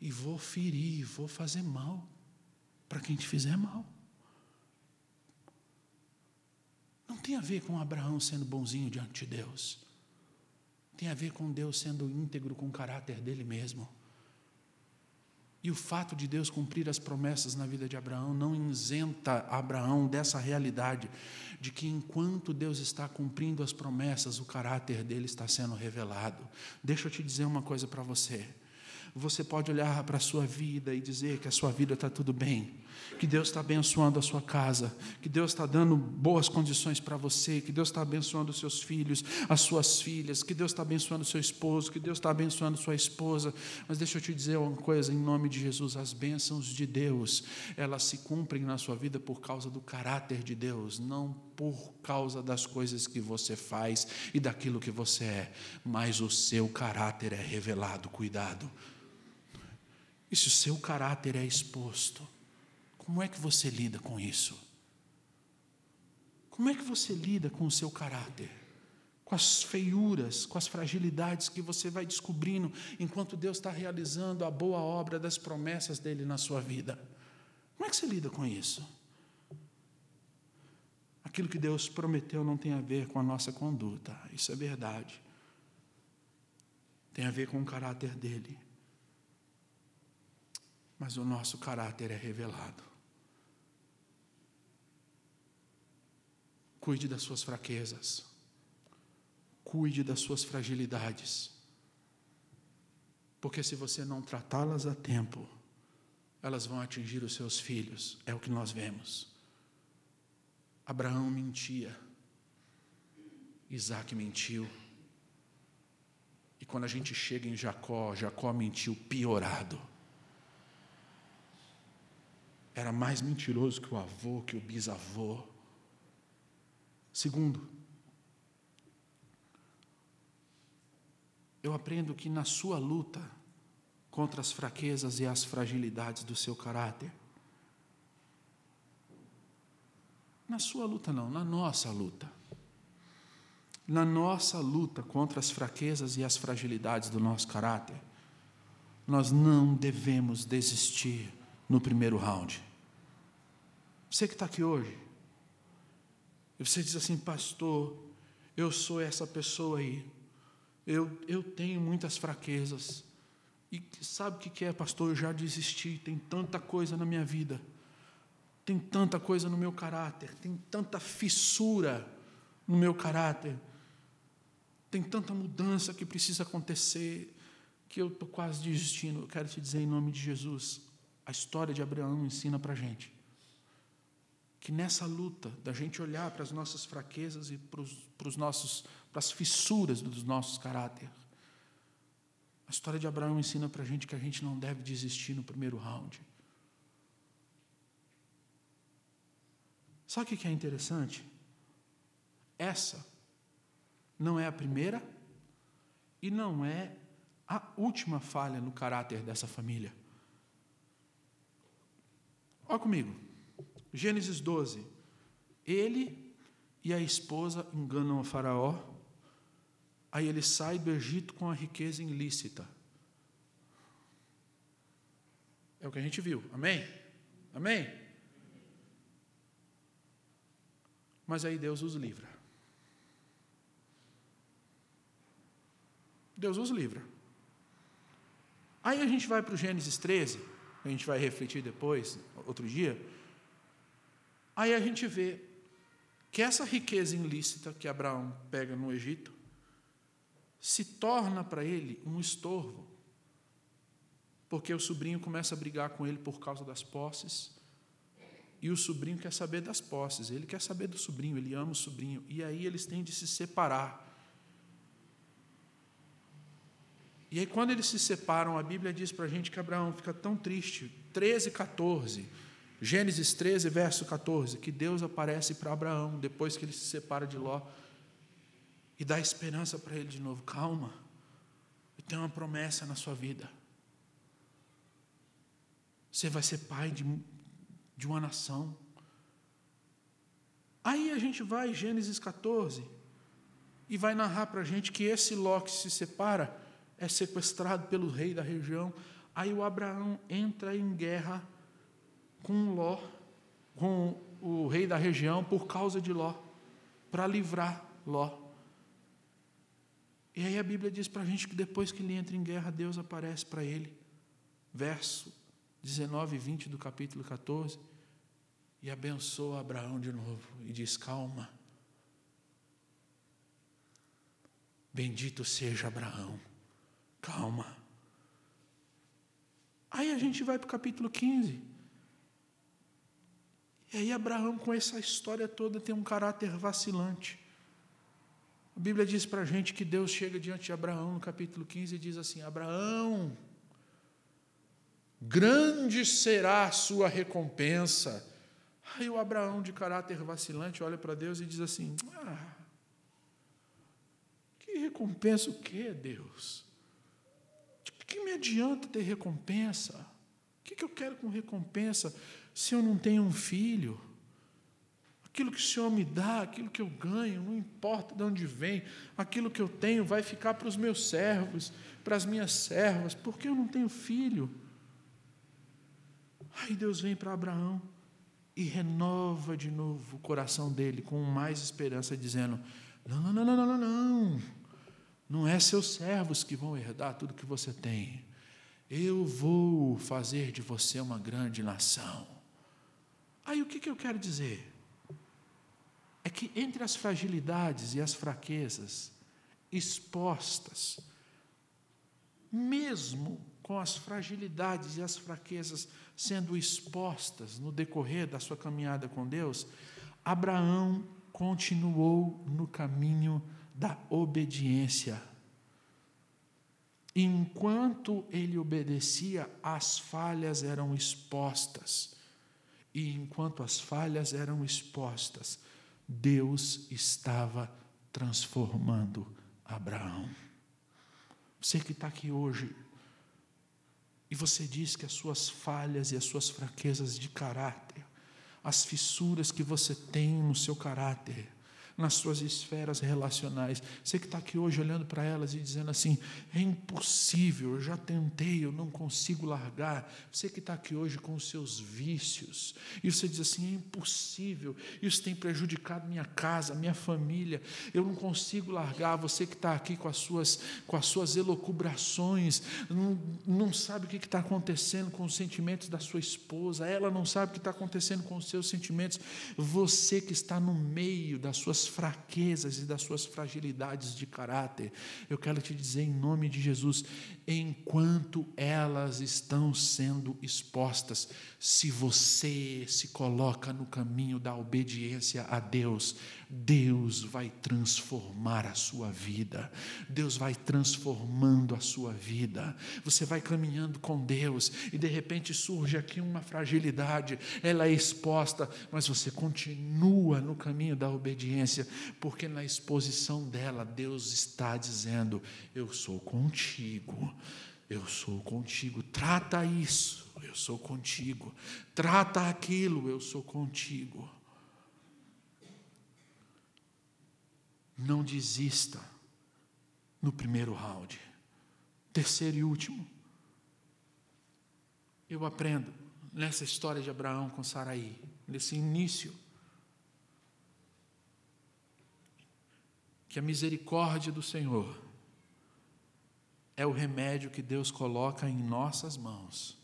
E vou ferir, vou fazer mal para quem te fizer mal. Não tem a ver com Abraão sendo bonzinho diante de Deus. Tem a ver com Deus sendo íntegro com o caráter dele mesmo. E o fato de Deus cumprir as promessas na vida de Abraão não isenta Abraão dessa realidade de que enquanto Deus está cumprindo as promessas, o caráter dele está sendo revelado. Deixa eu te dizer uma coisa para você. Você pode olhar para a sua vida e dizer que a sua vida está tudo bem, que Deus está abençoando a sua casa, que Deus está dando boas condições para você, que Deus está abençoando os seus filhos, as suas filhas, que Deus está abençoando seu esposo, que Deus está abençoando sua esposa. Mas deixa eu te dizer uma coisa, em nome de Jesus: as bênçãos de Deus, elas se cumprem na sua vida por causa do caráter de Deus, não por causa das coisas que você faz e daquilo que você é, mas o seu caráter é revelado. Cuidado. E se o seu caráter é exposto, como é que você lida com isso? Como é que você lida com o seu caráter? Com as feiuras, com as fragilidades que você vai descobrindo enquanto Deus está realizando a boa obra das promessas dele na sua vida? Como é que você lida com isso? Aquilo que Deus prometeu não tem a ver com a nossa conduta, isso é verdade. Tem a ver com o caráter dele mas o nosso caráter é revelado. Cuide das suas fraquezas, cuide das suas fragilidades, porque se você não tratá-las a tempo, elas vão atingir os seus filhos, é o que nós vemos. Abraão mentia, Isaac mentiu, e quando a gente chega em Jacó, Jacó mentiu piorado. Era mais mentiroso que o avô, que o bisavô. Segundo, eu aprendo que na sua luta contra as fraquezas e as fragilidades do seu caráter, na sua luta não, na nossa luta, na nossa luta contra as fraquezas e as fragilidades do nosso caráter, nós não devemos desistir no primeiro round. Você que está aqui hoje, você diz assim, pastor, eu sou essa pessoa aí, eu, eu tenho muitas fraquezas, e sabe o que é, pastor? Eu já desisti, tem tanta coisa na minha vida, tem tanta coisa no meu caráter, tem tanta fissura no meu caráter, tem tanta mudança que precisa acontecer, que eu estou quase desistindo. Eu quero te dizer em nome de Jesus, a história de Abraão ensina para a gente que nessa luta da gente olhar para as nossas fraquezas e para, os, para, os nossos, para as fissuras dos nossos caráter, a história de Abraão ensina para a gente que a gente não deve desistir no primeiro round. Sabe o que é interessante? Essa não é a primeira e não é a última falha no caráter dessa família. Olha comigo. Gênesis 12. Ele e a esposa enganam o Faraó. Aí ele sai do Egito com a riqueza ilícita. É o que a gente viu. Amém? Amém? Mas aí Deus os livra. Deus os livra. Aí a gente vai para o Gênesis 13 a gente vai refletir depois, outro dia. Aí a gente vê que essa riqueza ilícita que Abraão pega no Egito se torna para ele um estorvo, porque o sobrinho começa a brigar com ele por causa das posses, e o sobrinho quer saber das posses, ele quer saber do sobrinho, ele ama o sobrinho, e aí eles têm de se separar. E aí, quando eles se separam, a Bíblia diz para a gente que Abraão fica tão triste. 13, 14. Gênesis 13, verso 14. Que Deus aparece para Abraão depois que ele se separa de Ló e dá esperança para ele de novo. Calma, eu tenho uma promessa na sua vida. Você vai ser pai de, de uma nação. Aí a gente vai, Gênesis 14, e vai narrar para a gente que esse Ló que se separa é sequestrado pelo rei da região. Aí o Abraão entra em guerra com Ló, com o rei da região por causa de Ló. para livrar Ló. E aí a Bíblia diz para a gente que depois que ele entra em guerra, Deus aparece para ele. Verso 19 e 20 do capítulo 14. E abençoa Abraão de novo e diz: Calma. Bendito seja Abraão. Calma. Aí a gente vai para o capítulo 15. E aí Abraão, com essa história toda, tem um caráter vacilante. A Bíblia diz para a gente que Deus chega diante de Abraão no capítulo 15 e diz assim: Abraão, grande será a sua recompensa. Aí o Abraão, de caráter vacilante, olha para Deus e diz assim: ah, Que recompensa o que, Deus? De que me adianta ter recompensa? O que eu quero com recompensa se eu não tenho um filho? Aquilo que o Senhor me dá, aquilo que eu ganho, não importa de onde vem, aquilo que eu tenho vai ficar para os meus servos, para as minhas servas, porque eu não tenho filho. Aí Deus vem para Abraão e renova de novo o coração dele com mais esperança, dizendo: Não, não, não, não, não, não, não é seus servos que vão herdar tudo que você tem. Eu vou fazer de você uma grande nação. Aí o que, que eu quero dizer? É que entre as fragilidades e as fraquezas expostas, mesmo com as fragilidades e as fraquezas sendo expostas no decorrer da sua caminhada com Deus, Abraão continuou no caminho da obediência. Enquanto ele obedecia, as falhas eram expostas. E enquanto as falhas eram expostas, Deus estava transformando Abraão. Você que está aqui hoje, e você diz que as suas falhas e as suas fraquezas de caráter, as fissuras que você tem no seu caráter, nas suas esferas relacionais. Você que está aqui hoje olhando para elas e dizendo assim: é impossível, eu já tentei, eu não consigo largar. Você que está aqui hoje com os seus vícios, e você diz assim: é impossível, isso tem prejudicado minha casa, minha família, eu não consigo largar. Você que está aqui com as suas, com as suas elocubrações, não, não sabe o que está acontecendo com os sentimentos da sua esposa, ela não sabe o que está acontecendo com os seus sentimentos. Você que está no meio das suas fraquezas e das suas fragilidades de caráter, eu quero te dizer em nome de Jesus, enquanto elas estão sendo expostas, se você se coloca no caminho da obediência a Deus, Deus vai transformar a sua vida, Deus vai transformando a sua vida. Você vai caminhando com Deus e de repente surge aqui uma fragilidade, ela é exposta, mas você continua no caminho da obediência, porque na exposição dela, Deus está dizendo: Eu sou contigo. Eu sou contigo, trata isso, eu sou contigo, trata aquilo, eu sou contigo. Não desista no primeiro round. Terceiro e último. Eu aprendo nessa história de Abraão com Saraí, nesse início, que a misericórdia do Senhor é o remédio que Deus coloca em nossas mãos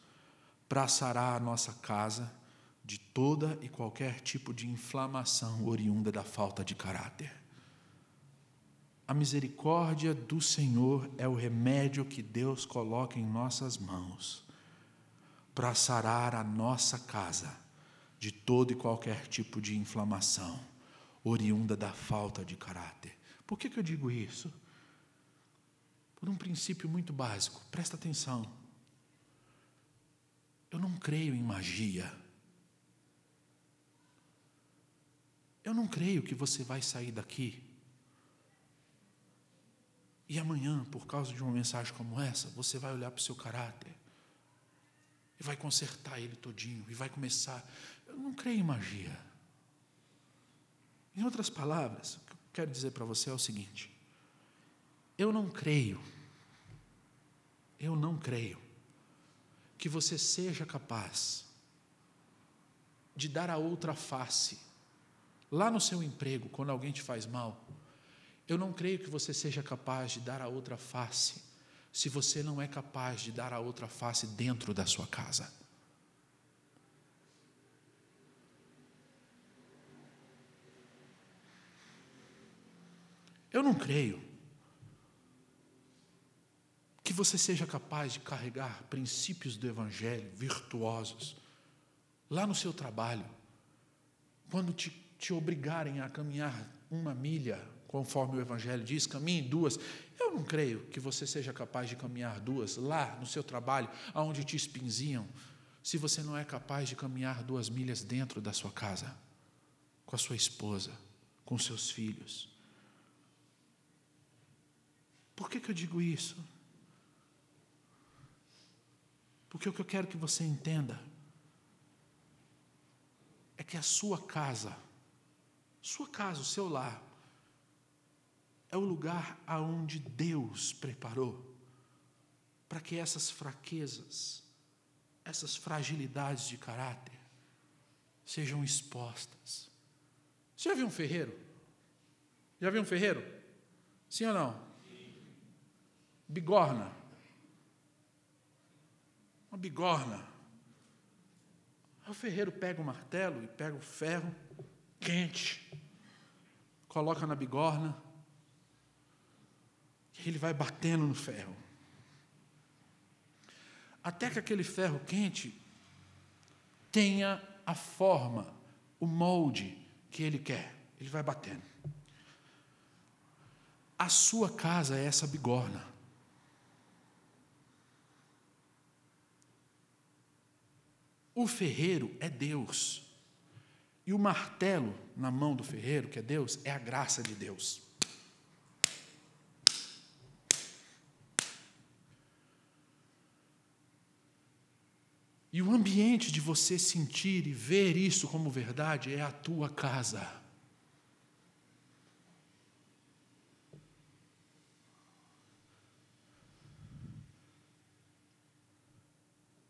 para sarar a nossa casa de toda e qualquer tipo de inflamação oriunda da falta de caráter. A misericórdia do Senhor é o remédio que Deus coloca em nossas mãos para sarar a nossa casa de todo e qualquer tipo de inflamação oriunda da falta de caráter. Por que, que eu digo isso? Por um princípio muito básico, presta atenção. Eu não creio em magia. Eu não creio que você vai sair daqui e amanhã, por causa de uma mensagem como essa, você vai olhar para o seu caráter e vai consertar ele todinho e vai começar. Eu não creio em magia. Em outras palavras, o que eu quero dizer para você é o seguinte: eu não creio, eu não creio que você seja capaz de dar a outra face lá no seu emprego, quando alguém te faz mal, eu não creio que você seja capaz de dar a outra face, se você não é capaz de dar a outra face dentro da sua casa. Eu não creio que você seja capaz de carregar princípios do Evangelho virtuosos lá no seu trabalho, quando te, te obrigarem a caminhar uma milha, conforme o Evangelho diz, caminhe duas. Eu não creio que você seja capaz de caminhar duas lá no seu trabalho, aonde te espinziam, se você não é capaz de caminhar duas milhas dentro da sua casa, com a sua esposa, com seus filhos. Por que, que eu digo isso? Porque o que eu quero que você entenda é que a sua casa, sua casa, o seu lar, é o lugar aonde Deus preparou para que essas fraquezas, essas fragilidades de caráter sejam expostas. Você já viu um ferreiro? Já viu um ferreiro? Sim ou não? bigorna. Uma bigorna. Aí o ferreiro pega o martelo e pega o ferro quente, coloca na bigorna, e ele vai batendo no ferro. Até que aquele ferro quente tenha a forma, o molde que ele quer. Ele vai batendo. A sua casa é essa bigorna. O ferreiro é Deus. E o martelo na mão do ferreiro, que é Deus, é a graça de Deus. E o ambiente de você sentir e ver isso como verdade é a tua casa.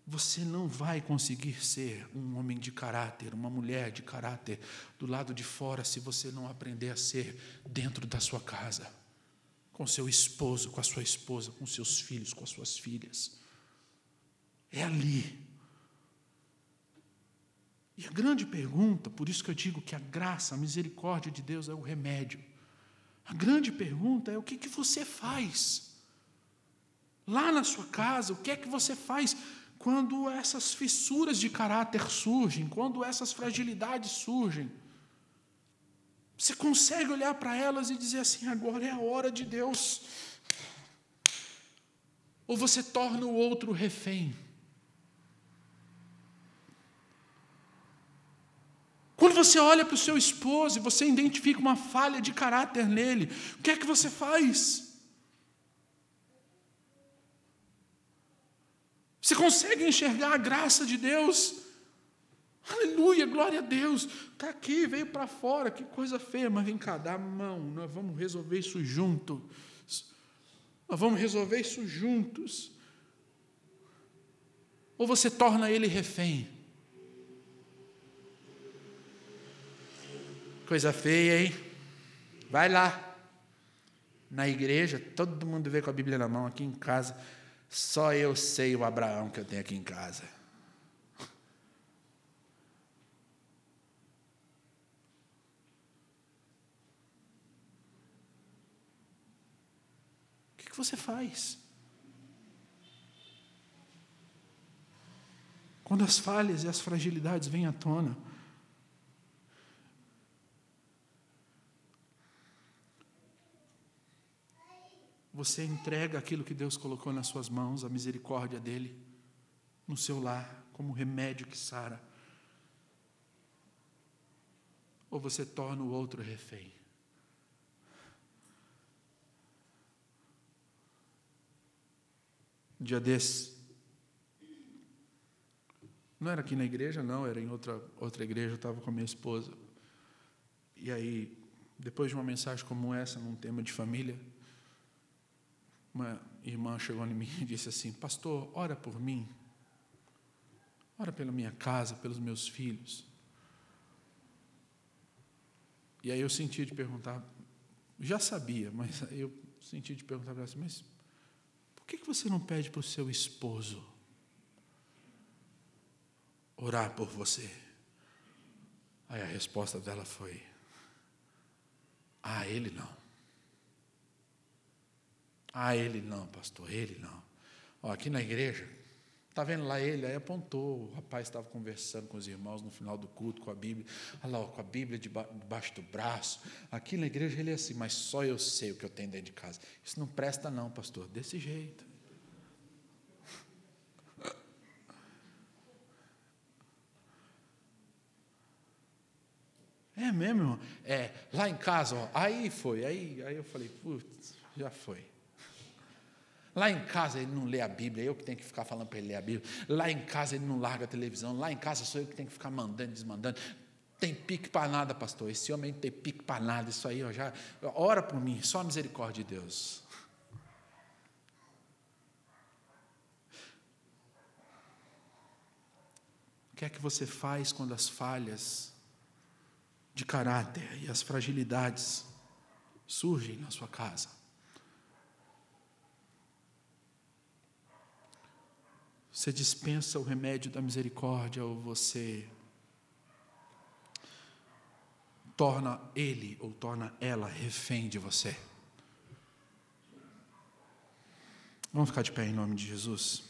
Você não vai conseguir ser um homem de caráter, uma mulher de caráter do lado de fora se você não aprender a ser dentro da sua casa, com seu esposo, com a sua esposa, com seus filhos, com as suas filhas. É ali. E a grande pergunta, por isso que eu digo que a graça, a misericórdia de Deus é o remédio. A grande pergunta é o que, que você faz? Lá na sua casa, o que é que você faz quando essas fissuras de caráter surgem, quando essas fragilidades surgem, você consegue olhar para elas e dizer assim: agora é a hora de Deus. Ou você torna o outro refém. Quando você olha para o seu esposo e você identifica uma falha de caráter nele, o que é que você faz? Você consegue enxergar a graça de Deus? Aleluia, glória a Deus. Está aqui, veio para fora, que coisa feia, mas vem cá, dá a mão, nós vamos resolver isso juntos. Nós vamos resolver isso juntos. Ou você torna ele refém? Coisa feia, hein? Vai lá. Na igreja, todo mundo vê com a Bíblia na mão, aqui em casa. Só eu sei o Abraão que eu tenho aqui em casa. O que você faz? Quando as falhas e as fragilidades vêm à tona, você entrega aquilo que Deus colocou nas suas mãos, a misericórdia dele, no seu lar, como remédio que sara. Ou você torna o outro refém. Dia desse, não era aqui na igreja, não, era em outra, outra igreja, eu estava com a minha esposa. E aí, depois de uma mensagem como essa, num tema de família, uma irmã chegou em mim e [laughs] disse assim: Pastor, ora por mim, ora pela minha casa, pelos meus filhos. E aí eu senti de perguntar, já sabia, mas eu senti de perguntar para ela assim, mas por que você não pede para o seu esposo orar por você? Aí a resposta dela foi: Ah, ele não. Ah, ele não, pastor, ele não. Ó, aqui na igreja, Está vendo lá ele? Aí apontou, o rapaz estava conversando com os irmãos no final do culto, com a Bíblia, olha lá, com a Bíblia debaixo do braço. Aqui na igreja ele é assim, mas só eu sei o que eu tenho dentro de casa. Isso não presta, não, pastor, desse jeito. [laughs] É mesmo, irmão? É, lá em casa, ó, aí foi, aí, aí eu falei, putz, já foi. Lá em casa ele não lê a Bíblia, eu que tenho que ficar falando para ele ler a Bíblia. Lá em casa ele não larga a televisão. Lá em casa sou eu que tenho que ficar mandando, desmandando. Tem pique para nada, pastor. Esse homem tem pique para nada. Isso aí, ó, já. Ora por mim, só a misericórdia de Deus. O que é que você faz quando as falhas de caráter e as fragilidades surgem na sua casa? Você dispensa o remédio da misericórdia ou você torna ele ou torna ela refém de você? Vamos ficar de pé em nome de Jesus.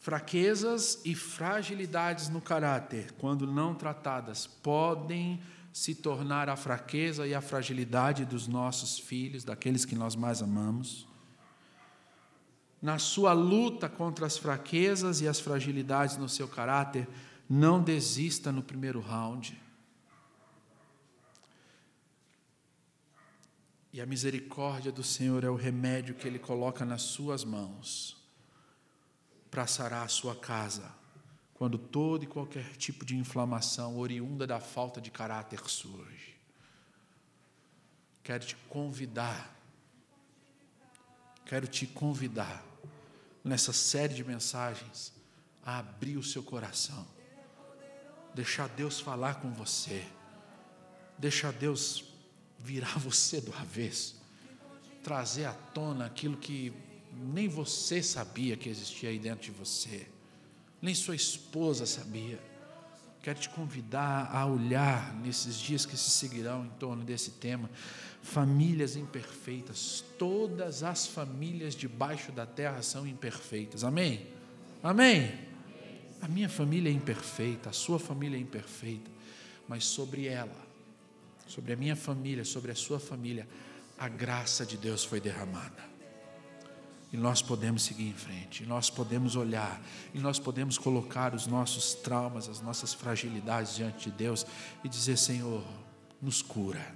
Fraquezas e fragilidades no caráter, quando não tratadas, podem se tornar a fraqueza e a fragilidade dos nossos filhos, daqueles que nós mais amamos. Na sua luta contra as fraquezas e as fragilidades no seu caráter, não desista no primeiro round. E a misericórdia do Senhor é o remédio que Ele coloca nas suas mãos para sarar a sua casa quando todo e qualquer tipo de inflamação oriunda da falta de caráter surge. Quero te convidar, quero te convidar, nessa série de mensagens, a abrir o seu coração, deixar Deus falar com você, deixar Deus virar [laughs] você do avesso, trazer à tona aquilo que nem você sabia que existia aí dentro de você nem sua esposa sabia. Quero te convidar a olhar nesses dias que se seguirão em torno desse tema. Famílias imperfeitas, todas as famílias debaixo da terra são imperfeitas. Amém? Amém? A minha família é imperfeita, a sua família é imperfeita, mas sobre ela, sobre a minha família, sobre a sua família, a graça de Deus foi derramada. E nós podemos seguir em frente, e nós podemos olhar, e nós podemos colocar os nossos traumas, as nossas fragilidades diante de Deus e dizer: Senhor, nos cura,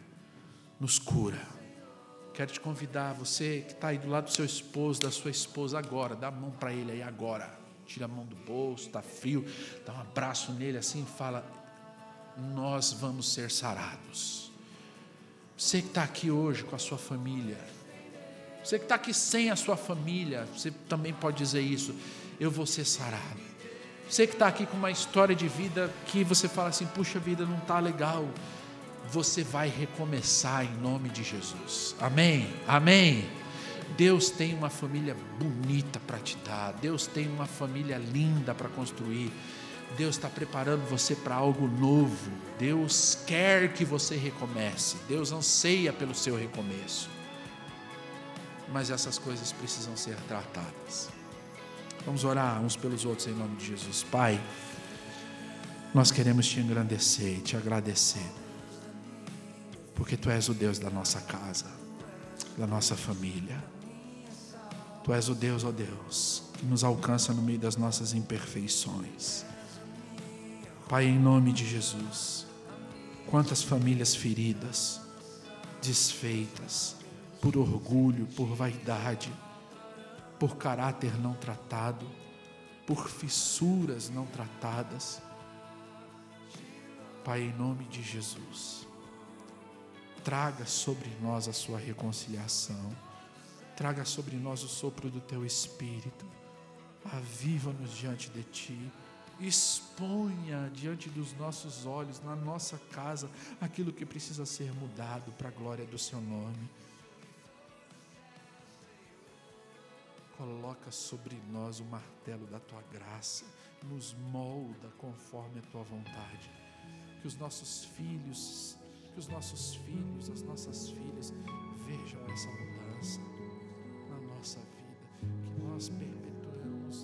nos cura. Quero te convidar, você que está aí do lado do seu esposo, da sua esposa agora, dá a mão para ele aí agora. Tira a mão do bolso, está frio, dá um abraço nele assim e fala: Nós vamos ser sarados. Você que está aqui hoje com a sua família, você que está aqui sem a sua família, você também pode dizer isso. Eu vou ser sarado. Você que está aqui com uma história de vida que você fala assim: puxa vida, não está legal. Você vai recomeçar em nome de Jesus. Amém? Amém. Deus tem uma família bonita para te dar. Deus tem uma família linda para construir. Deus está preparando você para algo novo. Deus quer que você recomece. Deus anseia pelo seu recomeço mas essas coisas precisam ser tratadas. Vamos orar uns pelos outros em nome de Jesus. Pai, nós queremos te engrandecer e te agradecer, porque tu és o Deus da nossa casa, da nossa família. Tu és o Deus, ó oh Deus, que nos alcança no meio das nossas imperfeições. Pai, em nome de Jesus, quantas famílias feridas, desfeitas, por orgulho, por vaidade, por caráter não tratado, por fissuras não tratadas. Pai, em nome de Jesus, traga sobre nós a sua reconciliação, Traga sobre nós o sopro do teu espírito. Aviva-nos diante de ti. Exponha diante dos nossos olhos, na nossa casa, aquilo que precisa ser mudado para a glória do seu nome. coloca sobre nós o martelo da tua graça, nos molda conforme a tua vontade. Que os nossos filhos, que os nossos filhos, as nossas filhas vejam essa mudança na nossa vida, que nós perpetuemos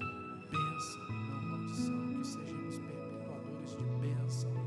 bênção, não maldição, que sejamos perpetuadores de bênção.